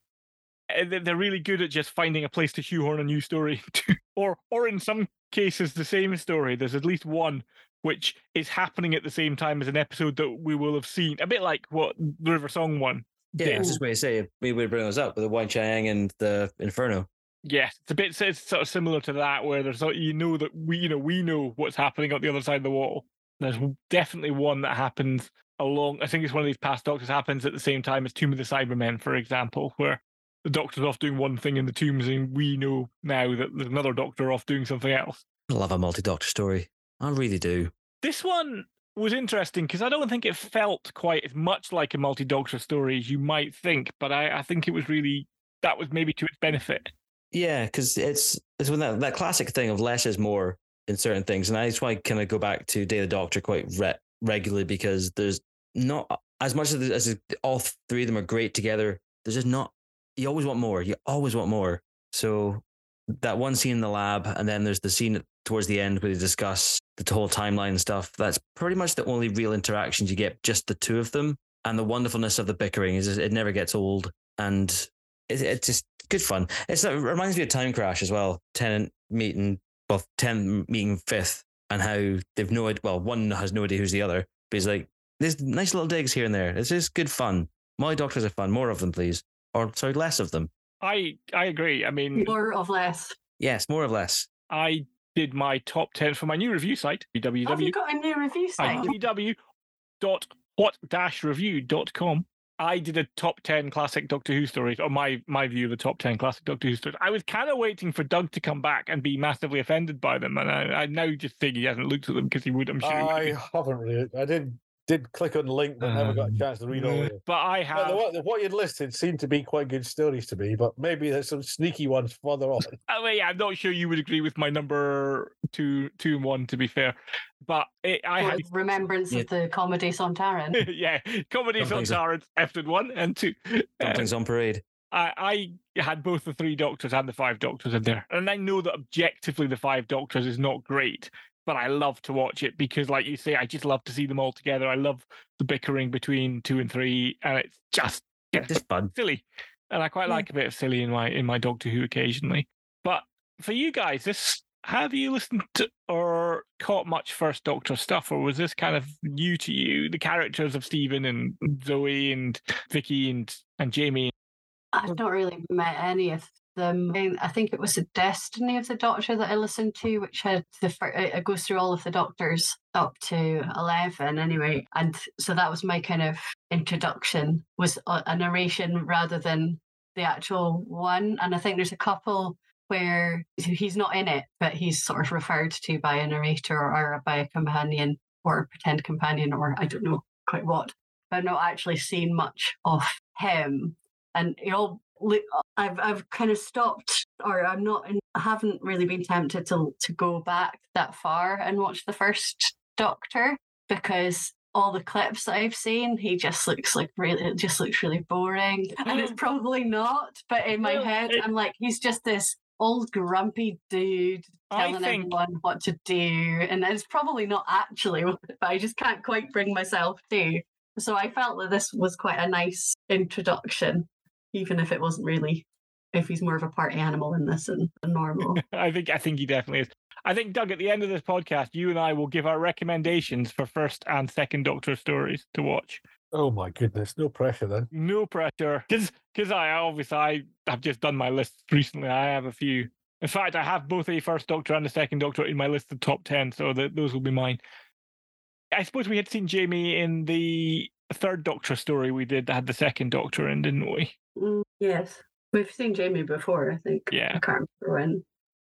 uh, they- they're really good at just finding a place to shoehorn a new story, to, or or in some cases the same story. There's at least one which is happening at the same time as an episode that we will have seen. A bit like what the River Song one.
yeah,
did.
I was just going to say we would bring those up with the Wan Chiang and the Inferno.
Yes, it's a bit it's sort of similar to that, where there's you know that we you know we know what's happening on the other side of the wall. There's definitely one that happens along. I think it's one of these past Doctors happens at the same time as Tomb of the Cybermen, for example, where the Doctor's off doing one thing in the tombs, and we know now that there's another Doctor off doing something else.
I love a multi-doctor story. I really do.
This one was interesting because I don't think it felt quite as much like a multi-Doctor story as you might think, but I, I think it was really that was maybe to its benefit.
Yeah, because it's it's when that, that classic thing of less is more in certain things, and that's why I kind of go back to Day of the Doctor quite re- regularly because there's not as much as, as all three of them are great together. There's just not. You always want more. You always want more. So that one scene in the lab, and then there's the scene towards the end where they discuss the whole timeline stuff. That's pretty much the only real interactions you get, just the two of them, and the wonderfulness of the bickering is it never gets old, and it, it's just good fun. It's it reminds me of Time Crash as well. Tennant meeting, well, Tennant meeting Fifth, and how they've no idea. Well, one has no idea who's the other, but he's like, there's nice little digs here and there. It's just good fun. Molly Doctors are fun. More of them, please. Or sorry, less of them.
I I agree. I mean,
More of less.
Yes, more of less.
I did my top 10 for my new review site,
Have you got a new review site?
www.what-review.com. I did a top 10 classic Doctor Who stories, or my, my view of the top 10 classic Doctor Who stories. I was kind of waiting for Doug to come back and be massively offended by them. And I, I now just think he hasn't looked at them because he would, I'm sure.
I
be.
haven't really. I did did click on the link, but never got a
Um,
chance to read all of it.
But I
But
have.
the, what, what you'd listed seemed to be quite good stories to me, but maybe there's some sneaky ones further on.
Oh, yeah, I'm not sure you would agree with my number two, two and one, to be fair. But it, I had
With remembrance of the comedy Sontaran.
yeah, comedies on
Dumplings are-
Tyrants, episode one and two. Uh,
Dumplings on parade.
I, I had both the three doctors and the five doctors in there. And I know that objectively the five doctors is not great, but I love to watch it because, like you say, I just love to see them all together. I love the bickering between two and three, and it's just yeah,
Just fun.
silly. And I quite
Yeah.
like a bit of silly in my in my Doctor Who occasionally. But for you guys, this have you listened to or caught much First Doctor stuff, or was this kind of new to you? The characters of Stephen and Zoe and Vicky and and Jamie.
I've not really met any of them. I think it was the Destiny of the Doctor that I listened to, which had the it goes through all of the Doctors up to eleven anyway, and so that was my kind of introduction was a, narration rather than the actual one. And I think there's a couple where he's not in it, but he's sort of referred to by a narrator or by a companion or a pretend companion, or I don't know quite what. But I've not actually seen much of him. And you know, I've I've kind of stopped, or I'm not, I haven't really been tempted to to go back that far and watch the first Doctor because all the clips that I've seen, he just looks like really, it just looks really boring. And it's probably not, but in my head, I'm like, he's just this old grumpy dude telling
think-
everyone what to do. And it's probably not actually, but I just can't quite bring myself to. So I felt that this was quite a nice introduction, even if it wasn't really, if he's more of a party animal in this than, than normal.
I think I think he definitely is. I think Doug, at the end of this podcast, you and I will give our recommendations for first and second Doctor stories to watch.
Oh my goodness, no pressure then.
No pressure, because because I obviously I have just done my list recently. I have a few. In fact, I have both a first Doctor and a second Doctor in my list of top ten, so that those will be mine. I suppose we had seen Jamie in the third Doctor story we did that had the second Doctor in, didn't we?
Mm, yes. We've seen Jamie before, I think.
Yeah.
I can't remember when.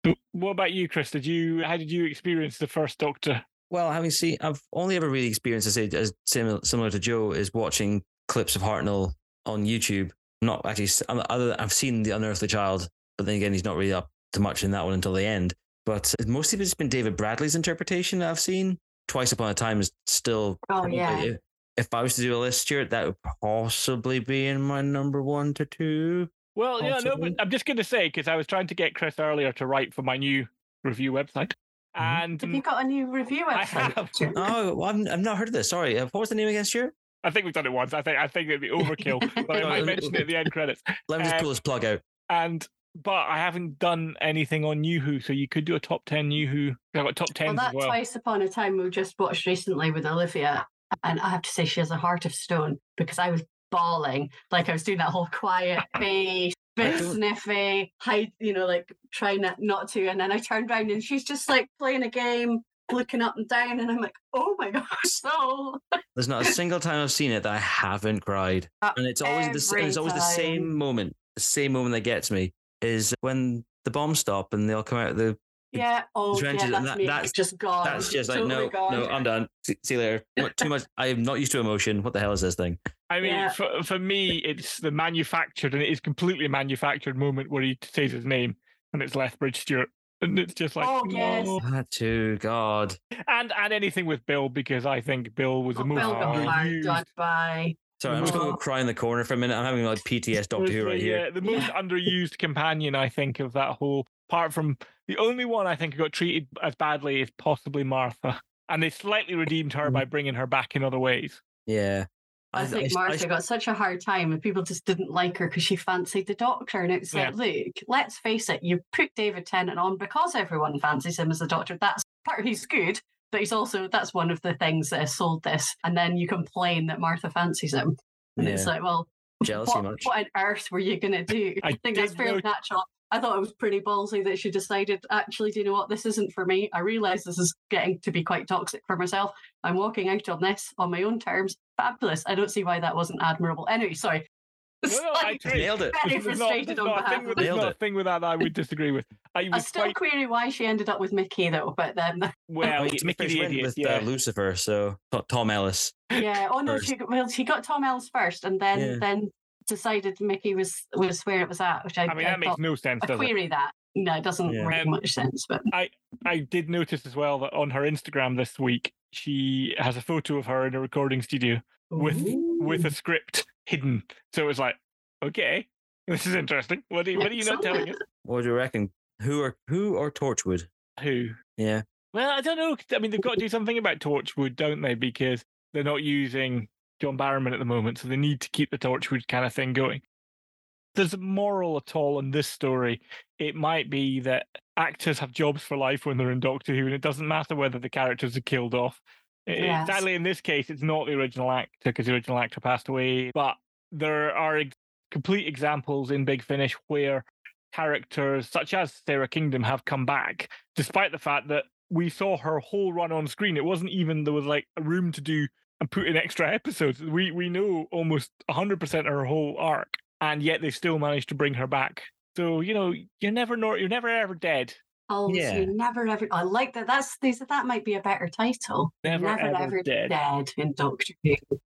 But What about you, Chris? Did you how did you experience the first Doctor?
Well, having seen, I've only ever really experienced, I say, as similar, similar to Jo, is watching clips of Hartnell on YouTube. Not actually, um, other than I've seen the Unearthly Child, but then again, he's not really up to much in that one until the end. But it's mostly it's been David Bradley's interpretation that I've seen. Twice Upon a Time is still.
Oh, yeah.
If, if I was to do a list, Stuart, that would possibly be in my number one to two.
Well, yeah, no, but I'm just going to say because I was trying to get Chris earlier to write for my new review website, and
Have you got a new review
I
website?
have.
Oh, well, I've, I've not heard of this. Sorry. Uh, What was the name again, Stuart?
I think we've done it once. I think I think it'd be overkill, but I
No,
might mention it at the end credits.
Let me just
Um,
pull this plug out.
And but I haven't done anything on New Who, so you could do a top ten New Who. I've got top
Well, that
as well.
Twice Upon a Time we just watched recently with Olivia, and I have to say she has a heart of stone because I was bawling, like I was doing that whole quiet face, bit sniffy, hide, you know, like trying not, not to, and then I turned around and she's just like playing a game, looking up and down, and I'm like, oh my gosh, so
There's not a single time I've seen it that I haven't cried,
Uh,
and it's always the s- it's always the same moment. The same moment that gets me is when the bombs stop and they all come out of the.
Yeah, oh yeah, that's
that-
me,
that's-
just gone,
That's just like
totally
no,
gone.
no, I'm done. See, see you later. Not Too much. I am not used to emotion. What the hell is this thing?
I mean,
Yeah.
for for me, it's the manufactured, and it is completely a manufactured moment where he says his name, and it's Lethbridge Stewart, and it's just like,
Oh, yes.
no.
That too, God.
and and anything with Bill because I think Bill was
Oh,
the most
Bill got hard
underused.
done by.
Sorry, I'm just going
Oh.
to cry in the corner for a minute. I'm having like PTS Doctor Who right here.
uh, the most
Yeah.
underused companion, I think, of that whole. Apart from the only one I think who got treated as badly is possibly Martha, and they slightly redeemed her by bringing her back in other ways.
Yeah.
I, think Martha got such a hard time and people just didn't like her because she fancied the doctor. And it's like, look, let's face it, you put David Tennant on because everyone fancies him as the doctor. That's part he's good, but he's also that's one of the things that has sold this. And then you complain that Martha fancies him. And it's like, well,
Jealousy
what,
much.
what on earth were you gonna do?
I
I think that's
did
fairly natural. I thought it was pretty ballsy that she decided, actually, do you know what? This isn't for me. I realise this is getting to be quite toxic for myself. I'm walking out on this on my own terms. Fabulous. I don't see why that wasn't admirable. Anyway, sorry.
No, no, I
Slightly
agree.
Nailed it.
Very
There's not,
frustrated on
not
behalf
thing with,
of
there's
Nailed
not a thing with that that I would disagree with. I
I still
quite
query why she ended up with Mickey, though. But then,
well.
Well, to be fair,
Mickey the
went
idiot,
with
yeah.
uh, Lucifer, so Tom Ellis.
yeah. Oh no, she well, she got Tom Ellis first, and then
Yeah.
then decided Mickey was was where it was at, which I,
I mean, that makes no sense,
I
does it?
query that. No, it doesn't
Yeah.
make
Um,
much sense. But
I I did notice as well that on her Instagram this week, she has a photo of her in a recording studio with with a script hidden. So it was like, okay, this is interesting. What are you, what are you not telling us?
What do you reckon? Who are who or Torchwood?
Who?
Yeah.
Well, I don't know. I mean, they've got to do something about Torchwood, don't they? Because they're not using John Barrowman at the moment, so they need to keep the Torchwood kind of thing going. If There's a moral at all in this story. It might be that actors have jobs for life when they're in Doctor Who, and it doesn't matter whether the characters are killed off.
Yes.
Sadly, in this case, it's not the original actor because the original actor passed away. But there are ex- complete examples in Big Finish where characters such as Sara Kingdom have come back, despite the fact that we saw her whole run on screen. It wasn't even there was like a room to do and put in extra episodes. We we know almost hundred percent of her whole arc, and yet they still managed to bring her back So you know you're never nor you're never ever dead.
Oh,
Yeah.
you never ever. I like that. That's these. That might be a better title.
Never, ever dead.
in Doctor Who.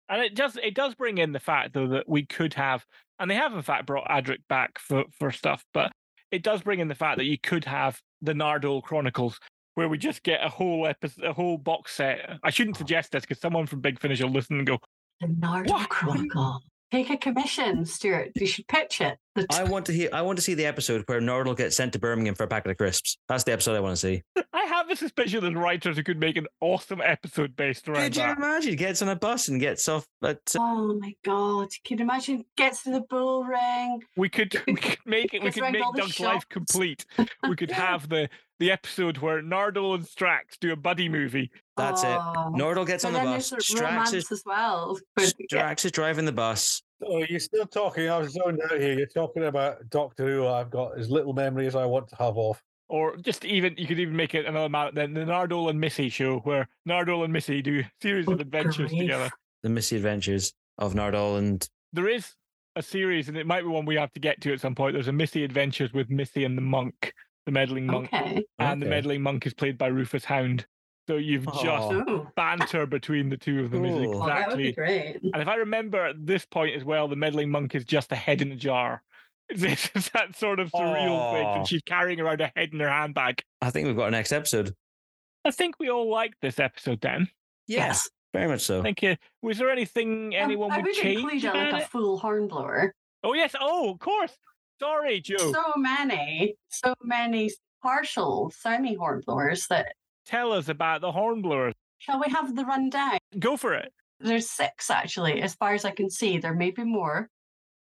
And it does it does bring in the fact though that we could have, and they have in fact brought Adric back for for stuff, but it does bring in the fact that you could have the Nardole Chronicles, where we just get a whole episode, a whole box set. I shouldn't oh. suggest this because someone from Big Finish will listen and go,
The? Chronicle. Take a commission, Stuart. You should pitch it. The
I want to hear. I want to see the episode where Nardole gets sent to Birmingham for a packet of crisps. That's the episode I want to see.
I have a suspicion there's writers who could make an awesome episode based around
Could you
that.
imagine? Gets on a bus and gets off at. uh,
Oh my god! Can you imagine? Gets to the bull ring.
We could we could make it. We could make
all the
Doug's life complete. We could have the the episode where Nardole and Strax do a buddy movie.
That's
Oh.
it. Nardole gets
But
on the bus. Strax is
as well. But yeah,
Strax is driving the bus.
So you're still talking. I was zoned out here. You're talking about Doctor Who. I've got as little memory as I want to have of.
Or just even you could even make it another amount then the Nardole and Missy show where Nardole and Missy do a series of
Oh,
adventures
grief.
together.
The Missy Adventures of Nardole and
There is a series, and it might be one we have to get to at some point. There's a Missy Adventures with Missy and the monk, the meddling monk,
okay.
and the meddling monk is played by Rufus Hound. So you've just
Aw.
Oh,
banter between the two of them is
Cool.
oh, that would be
exactly.
great.
And if I remember at this point as well, the meddling monk is just a head in a jar. This is that sort of surreal thing,
Aw.
and she's carrying around a head in her handbag.
I think we've got our next episode.
I think we all liked this episode, then.
Yes.
very much so.
Thank you. Was there anything
Um,
anyone
I
would
would
change
include it
about
like
it?
a full hornblower.
Oh yes. Oh, of course. Sorry, Jo.
So many, so many partial semi hornblowers that.
Tell us about the hornblowers.
Shall we have the rundown?
Go for it.
There's six actually, as far as I can see. There may be more,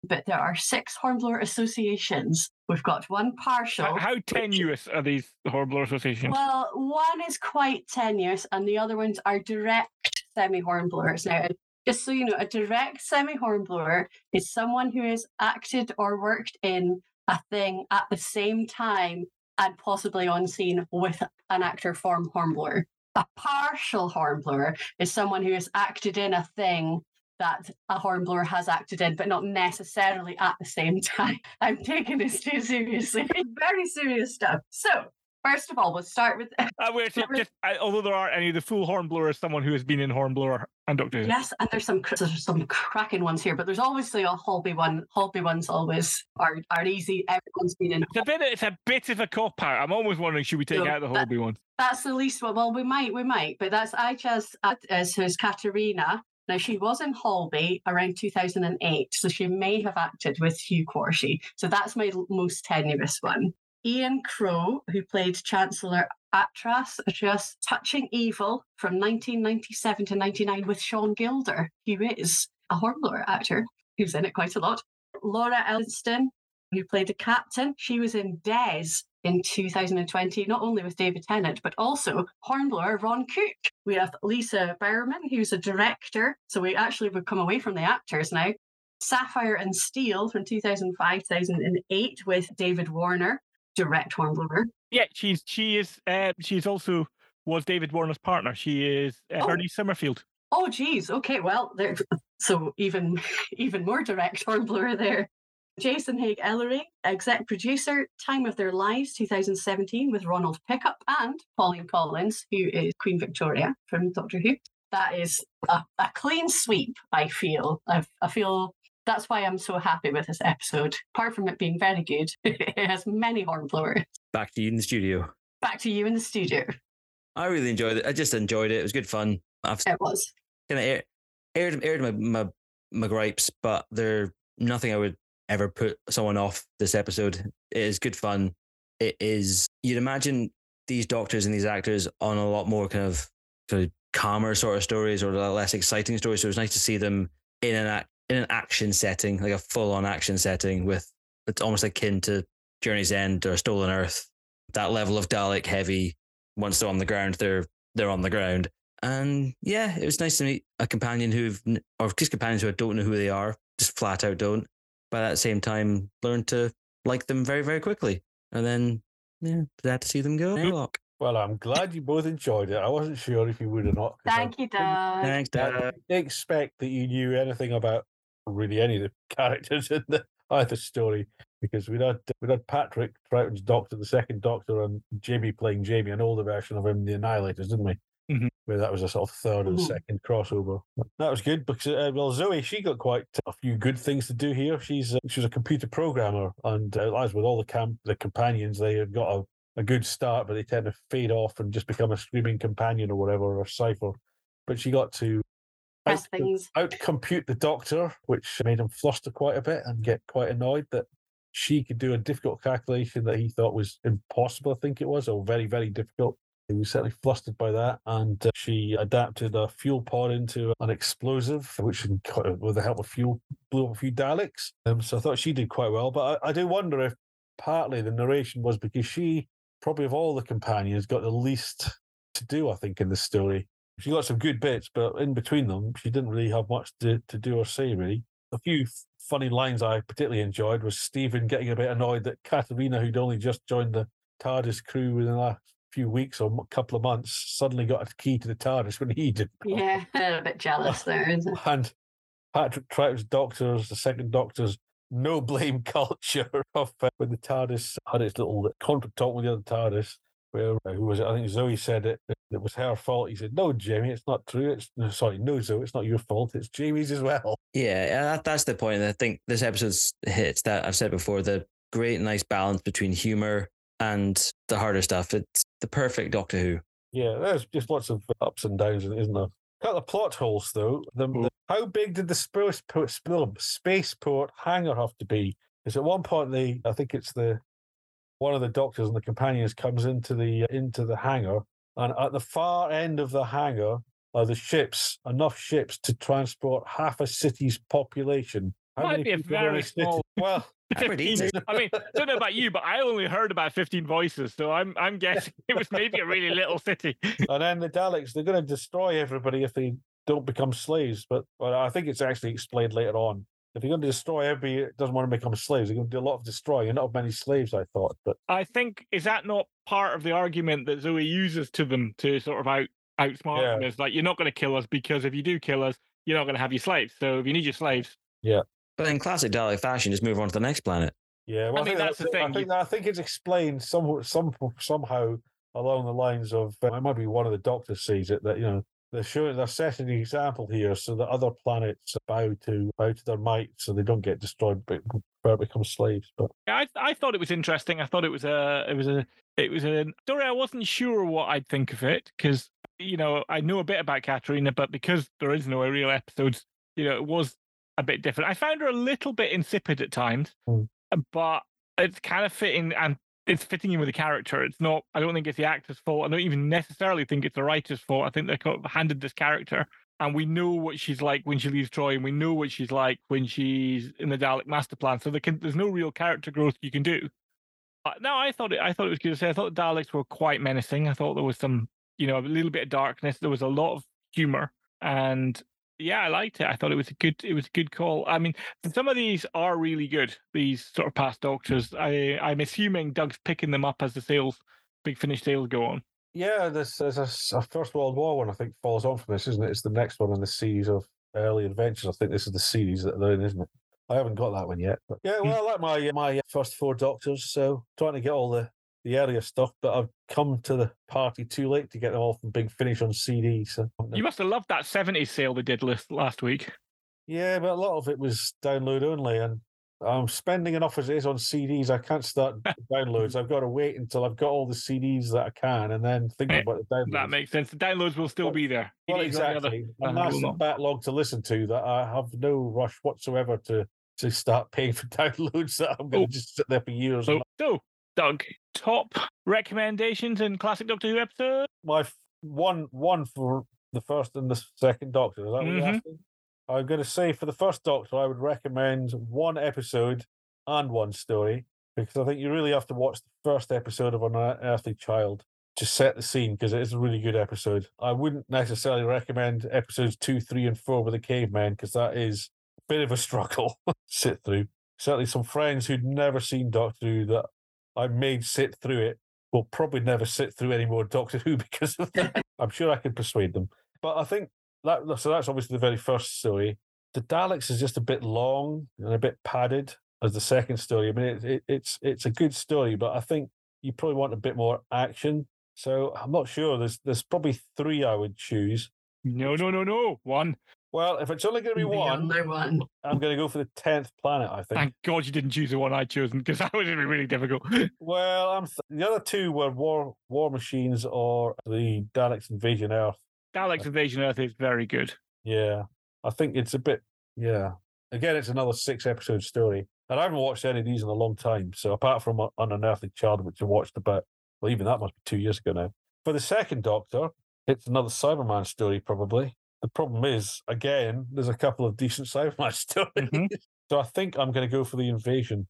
but there are six hornblower associations. We've got one partial.
How, how
which-
tenuous are these hornblower associations?
Well, one is quite tenuous, and the other ones are direct semi hornblowers. Now, just so you know, a direct semi hornblower is someone who has acted or worked in a thing at the same time and possibly on scene with an actor form hornblower. A partial hornblower is someone who has acted in a thing that a hornblower has acted in, but not necessarily at the same time. I'm taking this too seriously. Very serious stuff. So, first of all, we'll start with
Uh, wait, so just, although there aren't any, the full hornblower is someone who has been in hornblower and Doctor Who.
Yes, and there's some there's some cracking ones here, but there's obviously a Holby one. Holby ones always are are easy. Everyone's been in.
It's a bit. It's a bit of a cop out. I'm almost wondering should we take
No,
out the
that-
Holby one?
That's the least one. Well, we might, we might, but that's Ajjaz as who's Katarina. Now she was in Holby around 2008, so she may have acted with Hugh Quarshie. So that's my most tenuous one. Ian Crow, who played Chancellor Atras, just touching evil from 1997 to 99 with Sean Gilder, who is a Hornblower actor who's in it quite a lot. Laura Elston, who played the captain, she was in Des in 2020, not only with David Tennant, but also Hornblower Ron Cook. We have Lisa Bowerman, who's a director. So we actually would come away from the actors now. Sapphire and Steel from 2005 2008 with David Warner, direct Hornblower.
Yeah, she's she is. Uh, she's also was David Warner's partner. She is uh,
Oh.
Bernie Summerfield.
Oh, geez. Okay, well, there. So even even more direct Hornblower there. Jason Haigh-Ellery, exec producer, Time of Their Lives, 2017, with Ronald Pickup and Pauline Collins, who is Queen Victoria from Doctor Who. That is a, a clean sweep, I feel. I, I feel that's why I'm so happy with this episode. Apart from it being very good, it has many hornblowers.
Back to you in the studio.
Back to you in the studio.
I really enjoyed it. I just enjoyed it. It was good fun. I've
It was.
kind of aired, aired, aired my, my my gripes, but they're nothing I would ever put someone off this episode. It is good fun. It is you'd imagine these doctors and these actors on a lot more kind of, kind of calmer sort of stories or less exciting stories. So it was nice to see them in an ac- in an action setting, like a full on action setting with it's almost akin to Journey's End or Stolen Earth. That level of Dalek heavy. Once they're on the ground, they're they're on the ground. And yeah, it was nice to meet a companion who've, or just companions who I don't know who they are, just flat out don't. But at the same time, learn to like them very, very quickly. And then, yeah, glad to see them go. Look.
Well, I'm glad you both enjoyed it. I wasn't sure if you would or not. 'cause I
Thank you, Doug.
Thanks,
I
Dad.
didn't expect that you knew anything about really any of the characters in the either story because we had we had Patrick Troughton's Doctor, the second Doctor, and Jamie playing Jamie, an older version of him, the Annihilators, didn't we?
Mhm.
Where that was a sort of 3rd and
Mhm.
second crossover. That was good because uh, well, Zoe she got quite a few good things to do here. She's uh, she's a computer programmer, and uh, as with all the camp the companions, they have got a, a good start, but they tend to fade off and just become a screaming companion or whatever or cipher. But she got to
Press things.
out compute the doctor, which made him fluster quite a bit and get quite annoyed that she could do a difficult calculation that he thought was impossible, I think it was, or very, very difficult. He was certainly flustered by that, and uh, she adapted a fuel pod into an explosive, which, with the help of fuel, blew up a few Daleks. Um, so I thought she did quite well. But I, I do wonder if partly the narration was because she, probably of all the companions, got the least to do, I think, in the story. She got some good bits, but in between them, she didn't really have much to, to do or say, really. A few funny lines I particularly enjoyed was Stephen getting a bit annoyed that Katarina, who'd only just joined the TARDIS crew within the last few weeks or a couple of months, suddenly got a key to the TARDIS when he did.
Yeah, a bit jealous there, isn't it?
And Patrick Troughton's Doctor's, the second Doctor's no blame culture of uh, when the TARDIS had its little contract talk with the other TARDIS, where who was it? I think Zoe said it. It was her fault. He said, "No, Jamie, it's not true. It's no, sorry, no, Zoe, it's not your fault. It's Jamie's as well."
Yeah, that, that's the point. And I think this episode hits that I've said before the great, nice balance between humor and the harder stuff. It's the perfect Doctor Who.
Yeah, there's just lots of ups and downs, in it, isn't there? Couple of plot holes though. The, hmm. the- how big did the spaceport, spaceport hangar have to be? Because at one point, the I think it's the one of the doctors and the companions comes into the uh, into the hangar, and at the far end of the hangar are the ships, enough ships to transport half a city's population. How
Might be a
people are in
very
city?
small-
Well,
15 I mean, I don't know about you, but I only heard about 15 voices, so I'm I'm guessing it was maybe a really little city.
and then the Daleks, they're going to destroy everybody if they don't become slaves. But, but I think it's actually explained later on. If you're going to destroy everybody that doesn't want to become slaves, you're going to do a lot of destroying and not have many slaves, I thought. But
I think is that not part of the argument that Zoe uses to them to sort of out outsmart
Yeah.
them? Is like you're not going to kill us because if you do kill us, you're not going to have your slaves. So if you need your slaves,
yeah.
But in classic Dalek fashion, just move on to the next planet.
Yeah, well,
I
I,
mean,
think
that's the
I
thing,
think, I think it's explained some, some, somehow along the lines of uh, it might be one of the doctors sees it that you know they're showing they're setting the example here so that other planets bow to bow to their might so they don't get destroyed but become slaves. But
I I thought it was interesting. I thought it was a it was a it was a story. I wasn't sure what I'd think of it because you know I know a bit about Katarina, but because there is no real episodes, you know, it was a bit different. I found her a little bit insipid at times,
Mm.
but it's kind of fitting and it's fitting in with the character. It's not. I don't think it's the actor's fault. I don't even necessarily think it's the writer's fault. I think they kind of handed this character. And we know what she's like when she leaves Troy, and we know what she's like when she's in the Dalek master plan. So there can, there's no real character growth you can do. Uh, no, I thought it. I thought it was good to say. I thought the Daleks were quite menacing. I thought there was some, you know, a little bit of darkness. There was a lot of humor, and yeah, I liked it. I thought it was a good. It was a good call. I mean, some of these are really good. These sort of past Doctors. I I'm assuming Doug's picking them up as the sales, big finish sales go on.
yeah, this is a, a First World War one. I think follows on from this, isn't it? It's the next one in the series of early adventures. I think this is the series that they're in, isn't it? I haven't got that one yet. But yeah, hmm. well, I like my my first four Doctors, so trying to get all the the earlier stuff, but I've come to the party too late to get them all from Big Finish on CD. So
You must have loved that 70s sale they did last week.
yeah, but a lot of it was download only, and I'm spending enough as it is on CDs. I can't start downloads. I've got to wait until I've got all the CDs that I can, and then think about the downloads.
That makes sense. The downloads will still be there.
Well,
CDs on the other-
exactly. And that's a
not.
backlog to listen to that I have no rush whatsoever to to start paying for downloads that I'm going
Oh.
to just sit there for years.
So, so, Doug, top recommendations in classic Doctor Who episode?
My f- one one for the first and the second Doctor. Is that what you're
Mhm.
asking? I'm going to say for the first Doctor, I would recommend one episode and one story because I think you really have to watch the first episode of An Unearthly Child to set the scene because it is a really good episode. I wouldn't necessarily recommend episodes two, three, and four with the cavemen because that is a bit of a struggle to sit through. Certainly, some friends who'd never seen Doctor Who that I may sit through it will probably never sit through any more Doctor Who because of that. I'm sure I could persuade them. But I think that so that's obviously the very first story. The Daleks is just a bit long and a bit padded. as the second story. I mean, it, it, it's it's a good story, but I think you probably want a bit more action. So I'm not sure. There's there's probably three I would choose.
No, no, no, no. One.
Well, if it's only going to be
The
one,
one.
I'm going to go for the tenth planet. I think.
Thank God you didn't choose the one I chosen because that would have been really difficult.
Well, I'm th- the other two were War War Machines or the Daleks Invasion Earth.
Daleks Invasion Earth is very good.
Yeah, I think it's a bit. Yeah, again, it's another six episode story, and I haven't watched any of these in a long time. So apart from An Unearthly Child, which I watched about, well, even that must be two years ago now. For the second Doctor, it's another Cyberman story, probably. The problem is, again, there's a couple of decent Cyberman stories.
Mhm.
So I think I'm going to go for the Invasion.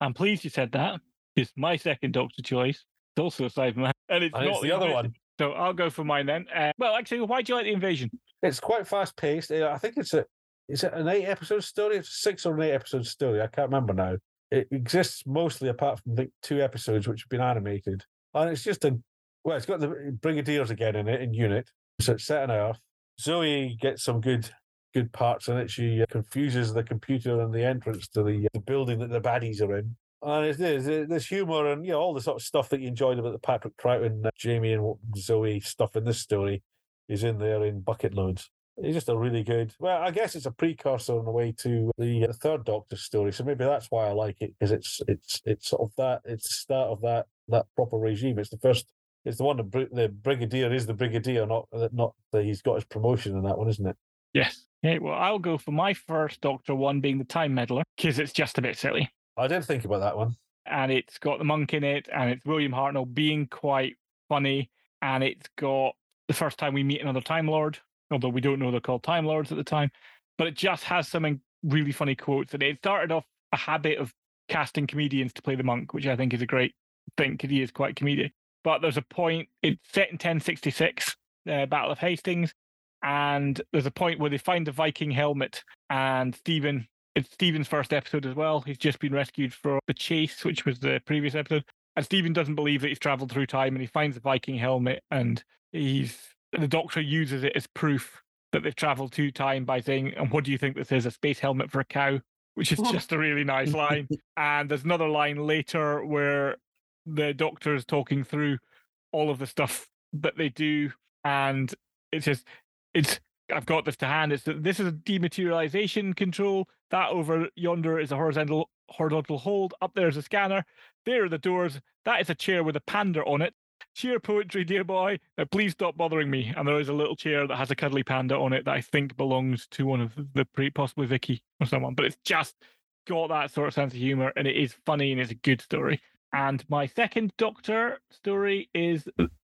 I'm pleased you said that It's my second Doctor choice It's also a Cyberman, and it's
And
not
it's the other
Invasion.
one.
So I'll go for mine then. Uh, well, actually, why do you like the Invasion?
It's quite fast paced. I think it's a is it an eight episode story? It's a six or an eight episode story. I can't remember now. It exists mostly apart from the two episodes which have been animated, and it's just a well, it's got the Brigadiers again in it in unit. So it's set on Earth. Zoe gets some good good parts in it. She uh, confuses the computer and the entrance to the, the building that the baddies are in. And it's, there's, there's humor and you know all the sort of stuff that you enjoyed about the Patrick Troughton, uh, Jamie and Zoe stuff in this story is in there in bucket loads. It's just a really good. Well, I guess it's a precursor in a way to the uh, third Doctor story, so maybe that's why I like it because it's it's it's sort of that it's the start of that that proper regime. It's the first. It's the one that the brigadier is the brigadier, not not that he's got his promotion in that one, isn't it?
Yes. Okay, well, I'll go for my first Doctor one being the Time Meddler because it's just a bit silly.
I didn't think about that one.
and it's got the monk in it, and it's William Hartnell being quite funny, and it's got the first time we meet another Time Lord, although we don't know they're called Time Lords at the time, but it just has some really funny quotes, and it started off a habit of casting comedians to play the monk, which I think is a great thing because he is quite comedic. But there's a point, it's set in 1066, uh, Battle of Hastings, and there's a point where they find the Viking helmet, and Stephen it's Stephen's first episode as well. He's just been rescued from the chase, which was the previous episode. And Stephen doesn't believe that he's traveled through time and he finds the Viking helmet and he's the doctor uses it as proof that they've traveled through time by saying, And what do you think this is? A space helmet for a cow? Which is just a really nice line. and there's another line later where the doctor is talking through all of the stuff that they do, and it's just it's I've got this to hand. It's this is a dematerialization control. That over yonder is a horizontal horizontal hold. Up there is a scanner. There are the doors. That is a chair with a panda on it. Sheer poetry, dear boy. Now please stop bothering me. And there is a little chair that has a cuddly panda on it that I think belongs to one of the pre possibly Vicky or someone. But it's just got that sort of sense of humor and it is funny and it's a good story. And my second Doctor story is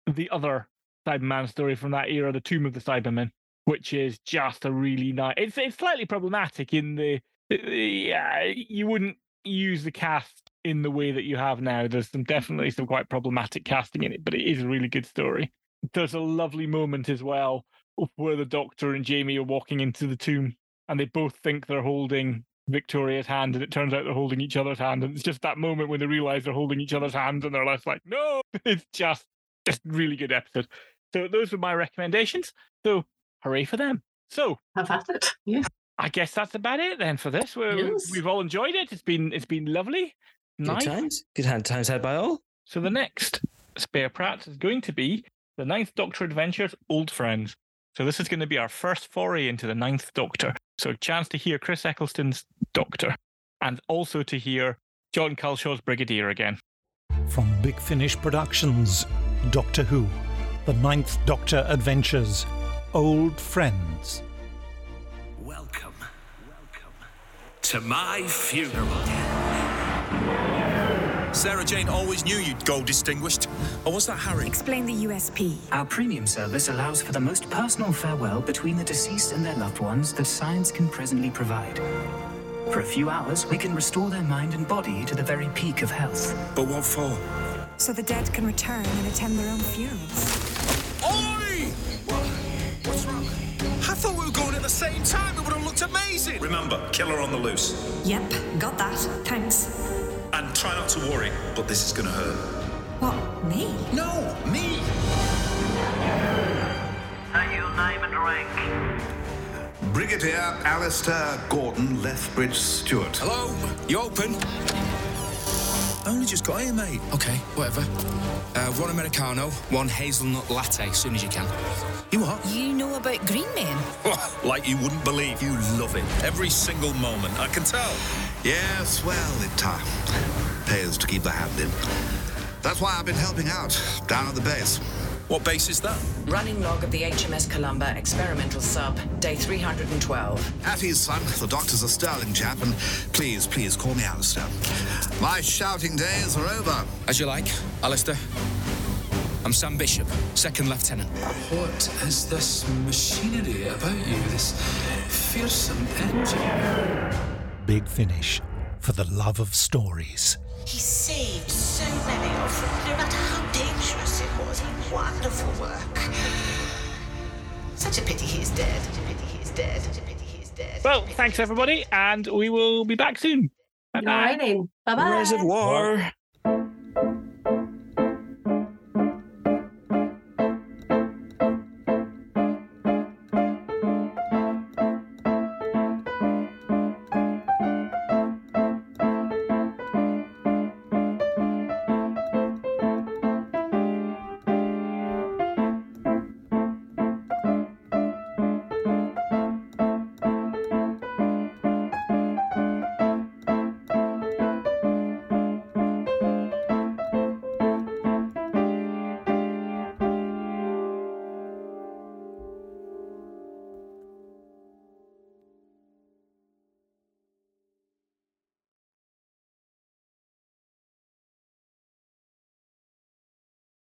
the other Cyberman story from that era, The Tomb of the Cybermen, which is just a really nice. It's it's slightly problematic in the uh, yeah you wouldn't use the cast in the way that you have now. There's some definitely some quite problematic casting in it, but it is a really good story. There's a lovely moment as well where the Doctor and Jamie are walking into the tomb, and they both think they're holding Victoria's hand, and it turns out they're holding each other's hand. And it's just that moment when they realize they're holding each other's hands, and they're less like, no, it's just just really good episode. So those were my recommendations. So hooray for them. So
Have had it. Yes.
I guess that's about it then for this. We're,
Yes.
We've all enjoyed it. It's been it's been lovely.
Good
Nice.
times. Good hand times had by all.
So the next spare Pratt is going to be the Ninth Doctor Adventures Old Friends. So this is going to be our first foray into the Ninth Doctor. So a chance to hear Chris Eccleston's Doctor, and also to hear Jon Culshaw's Brigadier again.
From Big Finish Productions, Doctor Who, The Ninth Doctor Adventures, Old Friends.
Welcome. Welcome to my funeral.
Sarah Jane always knew you'd go distinguished. Or was that Harry?
Explain the USP.
Our premium service allows for the most personal farewell between the deceased and their loved ones that science can presently provide. For a few hours, we can restore their mind and body to the very peak of health.
But what for?
So the dead can return and attend their own funerals.
Oi! Well, what's wrong? I thought we were going at the same time. It would have looked amazing. Remember, killer on the loose.
Yep, got that. Thanks.
And try not to worry, but this is going to hurt.
What, me?
No, me.
Say your name and rank.
Brigadier Alistair Gordon Lethbridge Stewart.
Hello? You open? I only just got here, mate. Okay, whatever. Uh, one Americano, one hazelnut latte, as soon as you can. You what?
You know about Green Men?
like you wouldn't believe. You love it. Every single moment. I can tell.
Yes, well, it uh, pays to keep the hand in. That's why I've been helping out down at the base.
What base is that?
Running log of the HMS Columba experimental sub, day 312.
Hattie's son, the doctor's a sterling chap, and please, please call me Alistair. My shouting days are over.
As you like, Alistair. I'm Sam Bishop, second lieutenant.
What is this machinery about you? This fearsome engine?
Big Finish for the love of stories.
He saved so many of them, no matter how dangerous it was. Wonderful work. Such a pity he's dead. Such a pity he's dead. Such a pity he's dead.
Well, thanks everybody, and we will be back soon. Bye
All right. Bye bye.
Reservoir.